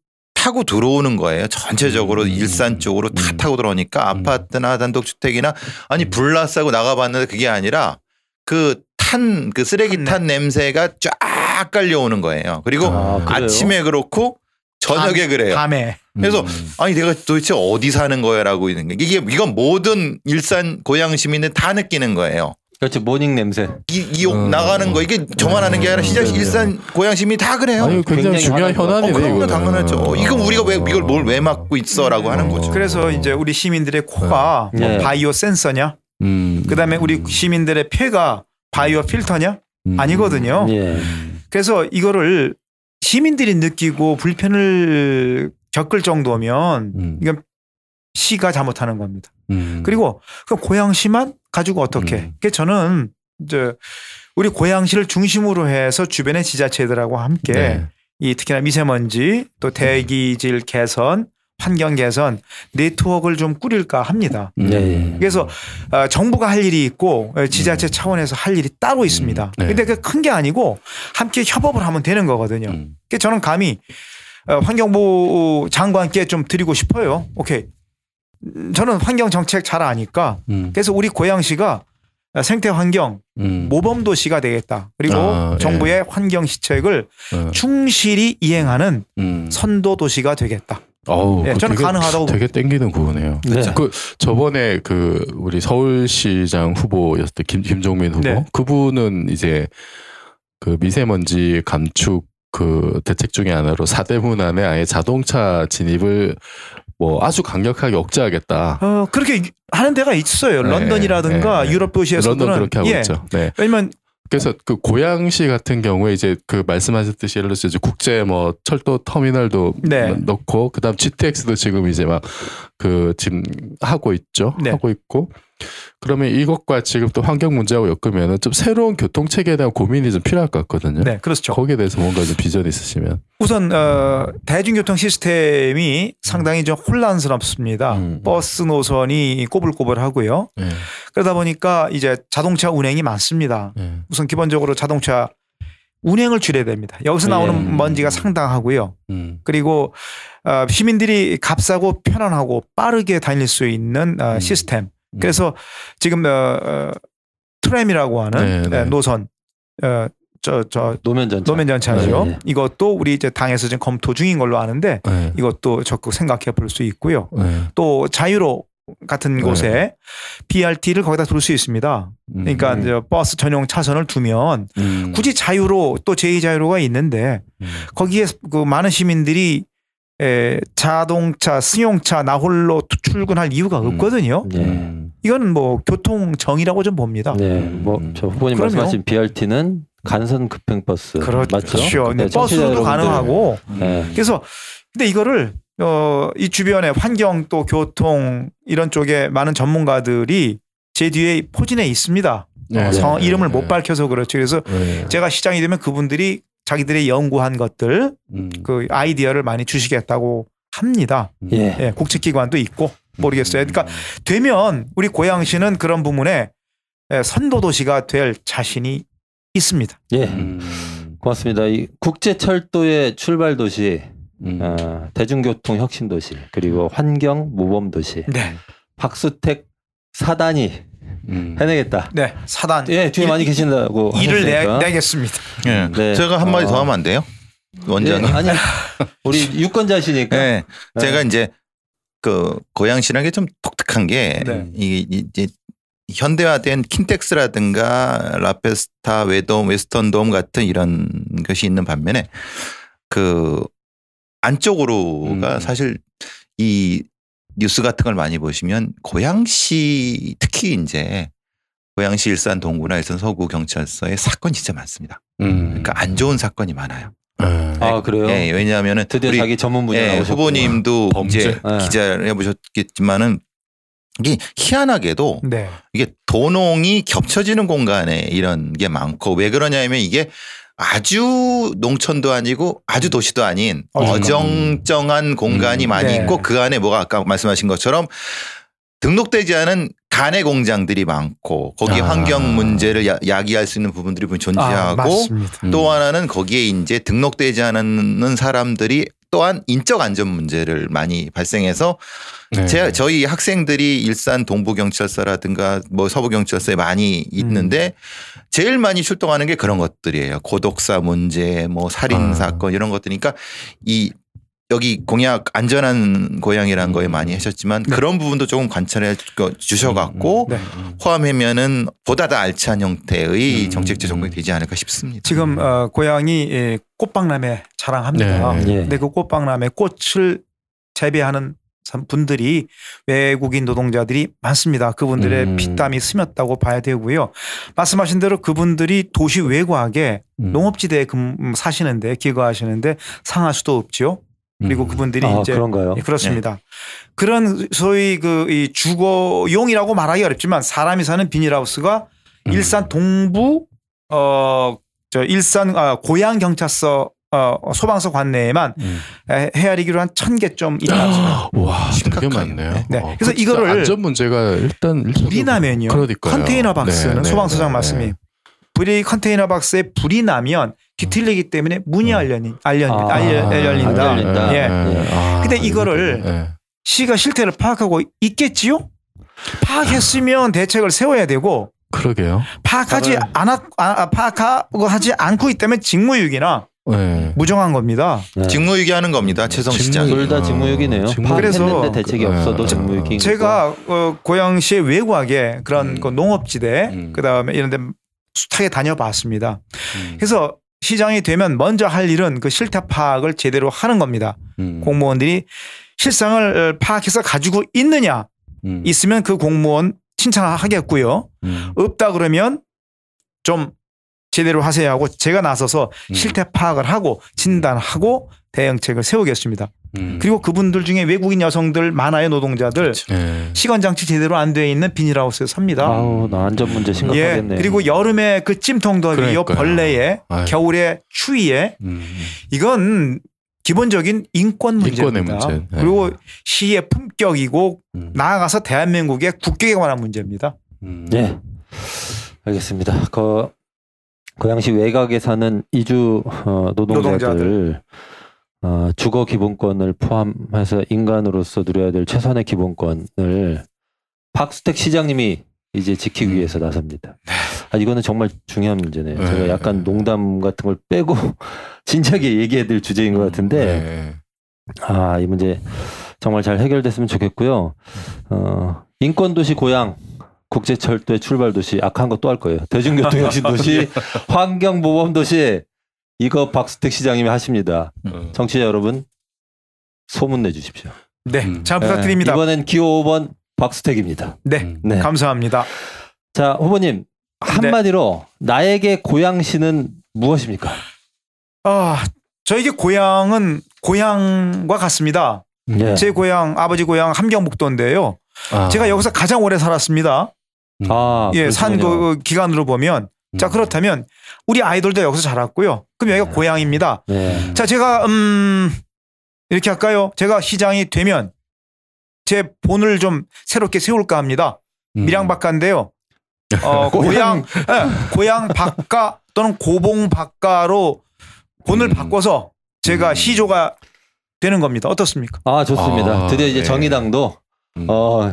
타고 들어오는 거예요. 전체적으로 음. 일산 쪽으로 다 음. 타고 들어오니까 음. 아파트나 단독주택이나 아니 불나싸고 나가봤는데 그게 아니라 그 탄 그 쓰레기 탄탄 냄새가 쫙 깔려오는 거예요. 그리고 아? 아침에 그렇고 저녁에 밤- 그래요. 밤에 그래서 음. 아니 내가 도대체 어디 사는 거야라고 있는 게 이게 이건 모든 일산 고양 시민들 다 느끼는 거예요. 그렇죠. morning 냄새. 이, 이 어. 나가는 거 이게 저만 하는 게 아니라 시장 네, 네. 일산 고양 시민이 다 그래요. 아니 굉장히 굉장히 중요한 거. 어, 현안이네 그럼요, 이거는. 당연하죠. 이건 우리가 왜 이걸 뭘 왜 막고 있어라고 하는 거죠. 그래서 이제 우리 시민들의 코가 뭐 네. 바이오 센서냐? 음. 그다음에 우리 시민들의 폐가 바이오 필터냐? 음. 아니거든요. 예. 그래서 이거를 시민들이 느끼고 불편을 겪을 정도면 음. 이건 시가 잘못하는 겁니다. 음. 그리고 그 고양시만 가지고 어떻게? 음. 그 저는 이제 우리 고양시를 중심으로 해서 주변의 지자체들하고 함께 네. 이 특히나 미세먼지 또 대기질 개선, 환경 개선 네트워크를 좀 꾸릴까 합니다. 음. 네, 예. 그래서 어, 정부가 할 일이 있고 어, 지자체 차원에서 할 일이 따로 있습니다. 음. 네. 근데 그 큰 게 아니고 함께 협업을 하면 되는 거거든요. 음. 그래서 저는 감히 어, 환경부 장관께 좀 드리고 싶어요. 오케이. 음, 저는 환경 정책 잘 아니까 음. 그래서 우리 고양시가 생태 환경 음. 모범 도시가 되겠다. 그리고 아, 예. 정부의 환경 시책을 어. 충실히 이행하는 음. 선도 도시가 되겠다. 어우, 예, 저는 되게, 가능하다고 되게 땡기는 구호네요. 네. 그 저번에 그 우리 서울시장 후보였을 때 김, 김종민 후보 네. 그분은 이제 그 미세먼지 감축 그 대책 중에 하나로 사대문 안에 아예 자동차 진입을 뭐 아주 강력하게 억제하겠다. 어, 그렇게 하는 데가 있어요. 네, 런던이라든가 네, 네. 유럽 도시에서는 런던 그렇게 하고 예. 있죠. 네. 왜냐면 그래서 그 고양시 같은 경우에 이제 그 말씀하셨듯이 예를 들어서 이제 국제 뭐 철도 터미널도 네. 넣고 그다음 GTX도 지금 이제 막 그 지금 하고 있죠. 네. 하고 있고 그러면 이것과 지금 또 환경 문제하고 엮으면은 좀 새로운 교통 체계에 대한 고민이 좀 필요할 것 같거든요. 네, 그렇죠. 거기에 대해서 뭔가 좀 비전 있으시면. 우선 어, 대중교통 시스템이 상당히 좀 혼란스럽습니다. 음. 버스 노선이 꼬불꼬불하고요. 네. 그러다 보니까 이제 자동차 운행이 많습니다. 네. 우선 기본적으로 자동차 운행을 줄여야 됩니다. 여기서 나오는 음. 먼지가 상당하고요. 음. 그리고 어, 시민들이 값싸고 편안하고 빠르게 다닐 수 있는 어, 음. 시스템. 그래서 지금 어, 어, 트램이라고 하는 네, 네. 에, 노선 어, 저, 저 노면 전차. 노면 전차죠. 네, 네. 이것도 우리 이제 당에서 지금 검토 중인 걸로 아는데 네. 이것도 적극 생각해 볼 수 있고요. 네. 또 자유로 같은 네. 곳에 BRT를 거기다 둘 수 있습니다. 그러니까 음. 이제 버스 전용 차선을 두면 음. 굳이 자유로 또 제2 자유로가 있는데 음. 거기에 그 많은 시민들이 에, 자동차, 승용차 나홀로 출근할 이유가 음. 없거든요. 네. 음. 이거는 뭐 교통 정의라고 좀 봅니다. 네, 음. 뭐저 후보님 그럼요. 말씀하신 BRT는 간선 급행버스 그렇죠. 맞죠? 근데 네, 청취자 버스로도 여러분들. 가능하고 네. 그래서 근데 이거를 어, 이 주변에 환경 또 교통 이런 쪽에 많은 전문가들이 제 뒤에 포진해 있습니다. 네. 어, 성, 네. 이름을 네. 못 밝혀서 그렇죠. 그래서 네. 제가 시장이 되면 그분들이 자기들의 연구한 것들 음. 그 아이디어를 많이 주시겠다고 합니다. 예. 예, 국책기관도 있고 모르겠어요. 그러니까 되면 우리 고양시는 그런 부분에 예, 선도 도시가 될 자신이 있습니다. 예. 음. 고맙습니다. 이 국제 철도의 출발 도시, 음. 어, 대중교통 혁신 도시, 그리고 환경 모범 도시. 네, 박수택 사단이 음. 해내겠다. 네 사단 예, 뒤에 일- 많이 계신다고 일을 내, 하셨으니까. 내겠습니다. 예. 네. 제가 한 마디 더 어. 하면 안 돼요? 원장님. 예, 아니 우리 유권자시니까. 네. 제가 이제 그 고양시라는 게좀 독특한 게 네. 이제 현대화된 킨텍스라든가 라페스타, 웨돔, 웨스턴 돔 같은 이런 것이 있는 반면에 그 안쪽으로가 음. 사실 이 뉴스 같은 걸 많이 보시면 고양시 특히 이제 고양시 일산 동구나 일산 서구 경찰서에 사건이 진짜 많습니다. 음. 그러니까 안 좋은 사건이 많아요. 네. 아 그래요? 예, 왜냐하면은 드디어 우리 자기 전문 분야 예. 후보님도 범죄. 이제 네. 기자를 해보셨겠지만은 이게 희한하게도 네, 이게 도농이 겹쳐지는 공간에 이런 게 많고 왜 그러냐면 이게 아주 농촌도 아니고 아주 도시도 아닌 어정쩡. 어정쩡한 공간이 음. 많이 네. 있고 그 안에 뭐가 아까 말씀하신 것처럼 등록되지 않은 간의 공장들이 많고 거기 아. 환경 문제를 야, 야기할 수 있는 부분들이 분명히 아, 존재하고 맞습니다. 음. 또 하나는 거기에 이제 등록되지 않는 사람들이 또한 인적 안전 문제를 많이 발생해서 네. 제 저희 학생들이 일산 동부경찰서라든가 뭐 서부경찰서에 많이 있는데 제일 많이 출동하는 게 그런 것들이에요. 고독사 문제, 뭐 살인 아. 사건 이런 것들이니까 이 여기 공약 안전한 고향이라는 거에 많이 하셨지만 네. 그런 부분도 조금 관찰해 주셔갖고 네. 포함하면은 보다 더 알찬 형태의 음. 정책적 접근이 되지 않을까 싶습니다. 지금 어, 고향이 예, 꽃박람회 자랑합니다. 네. 예. 근데 그 꽃박람회 꽃을 재배하는 사- 분들이 외국인 노동자들이 많습니다. 그분들의 음. 피땀이 스몄다고 봐야 되고요. 말씀하신 대로 그분들이 도시 외곽에 음. 농업지대에 금, 사시는데 기거하시는데 상할 수도 없죠. 그리고 음. 그분들이 아, 이제 그런가요? 예, 그렇습니다. 그런 소위 그 이 주거용이라고 말하기 어렵지만 사람이 사는 비닐하우스가 음. 일산 동부 어 저 일산 아, 고양 경찰서 어, 소방서 관내에만 음. 에, 헤아리기로 한 천 개 좀 있다. 와, 되게. 많네요. 네. 어, 그래서 그 진짜 이거를 안전 문제가 일단 불이 나면요. 그러니까요. 컨테이너 박스는 네, 네, 소방서장 네, 말씀이 네. 불이 컨테이너 박스에 불이 나면 뒤틀리기 때문에 문이 음. 알려니 알려 아, 알려 안 열린다. 열린다. 예. 예. 아, 근데 이거를 예. 시가 실태를 파악하고 있겠지요? 파악했으면 대책을 세워야 되고 그러게요. 파악하지 네. 않았 아, 파악하고 하지 않고 있다면 직무유기나 네. 무정한 겁니다. 네. 직무유기하는 겁니다. 최성 시장. 직무유기. 둘다 어, 직무유기네요. 직무- 그래서- 대책이 네. 없어도 네. 직무유기. 제가 어, 고양시의 외곽에 그런 음. 그 농업지대 음. 그다음에 이런 데 숱하게 다녀봤습니다. 음. 그래서 시장이 되면 먼저 할 일은 그 실태 파악을 제대로 하는 겁니다. 음. 공무원들이 실상을 파악해서 가지고 있느냐 음. 있으면 그 공무원 칭찬하겠고요. 음. 없다 그러면 좀 제대로 하세요 하고 제가 나서서 음. 실태 파악을 하고 진단하고 대응책을 세우겠습니다. 음. 그리고 그분들 중에 외국인 여성들 많아요 노동자들 예. 시건 장치 제대로 안 돼 있는 비닐하우스에 삽니다. 아우 나 안전 문제 예 심각하겠네. 그리고 여름에 그 찜통 더위요 그러니까요. 벌레에 아유. 겨울에 추위에 음. 이건 기본적인 인권 문제입니다. 문제. 네. 그리고 시의 품격이고 음. 나아가서 대한민국의 국격에 관한 문제입니다. 음. 예. 알겠습니다. 그 고양시 외곽에 사는 이주 어, 노동자들, 노동자들. 어, 주거 기본권을 포함해서 인간으로서 누려야 될 최선의 기본권을 박수택 시장님이 이제 지키기 음. 위해서 나섭니다. 아, 이거는 정말 중요한 문제네요. 네. 제가 약간 농담 같은 걸 빼고 진지하게 얘기해야 될 주제인 것 같은데 네. 아, 이 문제 정말 잘 해결됐으면 좋겠고요. 어, 인권도시 고향, 국제철도의 출발도시, 악한 거 또 할 거예요. 대중교통혁신도시, 환경보범도시, 이거 박수택 시장님이 하십니다. 어. 청취자 여러분, 소문 내주십시오. 네, 음. 잘 부탁드립니다. 네, 이번엔 기호 5번 박수택입니다. 네, 음. 네. 감사합니다. 자, 후보님, 한마디로 나에게 고향시는 무엇입니까? 아, 저에게 고향은 고향과 같습니다. 예. 제 고향, 아버지 고향 함경북도인데요. 아. 제가 여기서 가장 오래 살았습니다. 음. 아, 예, 산 그렇군요. 그 기간으로 보면. 자, 음. 그렇다면 우리 아이들도 여기서 자랐고요. 그럼 여기가 고향입니다. 네. 자, 제가 음 이렇게 할까요? 제가 시장이 되면 제 본을 좀 새롭게 세울까 합니다. 음. 밀양박가인데요. 어, 고향 예, 고향 박가 또는 고봉 박가로 본을 음. 바꿔서 제가 음. 시조가 되는 겁니다. 어떻습니까? 아, 좋습니다. 아, 드디어 이제 네. 정의당도 음. 어,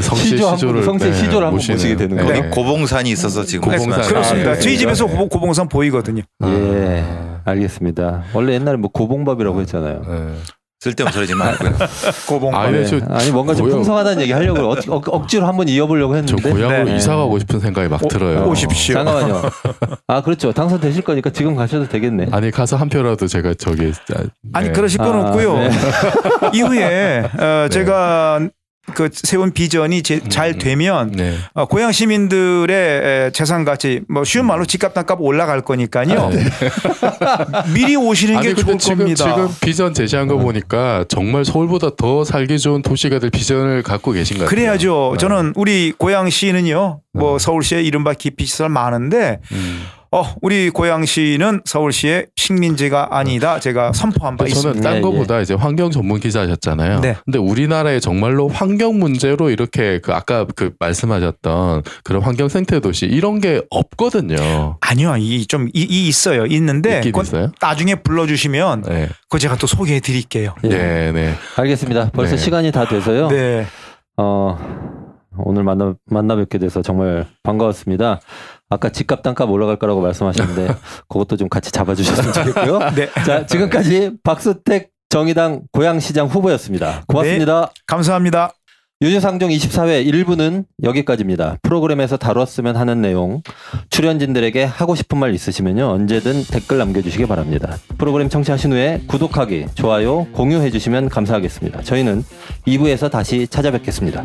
성씨 시조 한 번, 시조를 성씨 시조를 한번 모시게 되는 네. 거예요. 거기 고봉산이 있어서 지금 고봉산. 그렇습니다. 아, 네. 저희 집에서 네. 고봉, 고봉산 보이거든요. 예, 아. 알겠습니다. 원래 옛날에 뭐 고봉밥이라고 했잖아요. 네. 쓸데없는 소리 지 말고요. 고봉. 아, 네. 네, 저 아니 뭔가 좀 고향- 풍성하다는 얘기 하려고 억, 억, 억지로 한번 이어보려고 저 했는데 고향으로 네. 이사 가고 싶은 생각이 막 오- 들어요. 오십시오. 잠깐만요. 아 그렇죠. 당선되실 거니까 지금 가셔도 되겠네. 아니 가서 한 표라도 제가 저기 아니 네. 그러실 건 아, 없고요. 네. 이후에 어, 네. 제가 그 세운 비전이 제- 잘 음, 되면 네. 어, 고향 시민들의 에, 재산 가치 뭐 쉬운 말로 집값 땅값 올라갈 거니까요. 아, 네. 미리 오시는 게 아니 근데 좋을 지금 겁니다. 지금 비전 제시한 거 보니까 정말 서울보다 더 살기 좋은 도시가 될 비전을 갖고 계신 것 같아요. 그래야죠. 네. 저는 우리 고양시는요. 뭐 네. 서울시에 이른바 기피 시설 많은데 음. 어 우리 고양시는 서울시의 식민지가 아니다. 제가 선포한 바 저는 있습니다. 딴 네, 거보다 이제 환경 전문 기자셨잖아요. 네. 근데 우리나라에 정말로 환경 문제로 이렇게 그 아까 그 말씀하셨던 그런 환경 생태 도시 이런 게 없거든요. 아니요, 이좀 이, 이 있어요. 있는데 있어요. 나중에 불러 주시면 네, 그거 제가 또 소개해 드릴게요. 예. 네, 네. 알겠습니다. 벌써 네. 시간이 다 돼서요. 네. 어, 오늘 만나 만나 뵙게 돼서 정말 반가웠습니다. 아까 집값 땅값 올라갈 거라고 말씀하셨는데 그것도 좀 같이 잡아주셨으면 좋겠고요. 네. 자 지금까지 박수택 정의당 고양시장 후보였습니다. 고맙습니다. 감사합니다. 유유상종 24회 1부는 여기까지입니다. 프로그램에서 다뤘으면 하는 내용, 출연진들에게 하고 싶은 말 있으시면요. 언제든 댓글 남겨주시기 바랍니다. 프로그램 청취하신 후에 구독하기, 좋아요, 공유해 주시면 감사하겠습니다. 저희는 2부에서 다시 찾아뵙겠습니다.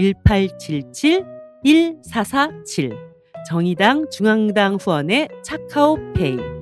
1877 1447 정의당 중앙당 후원의 차카오페이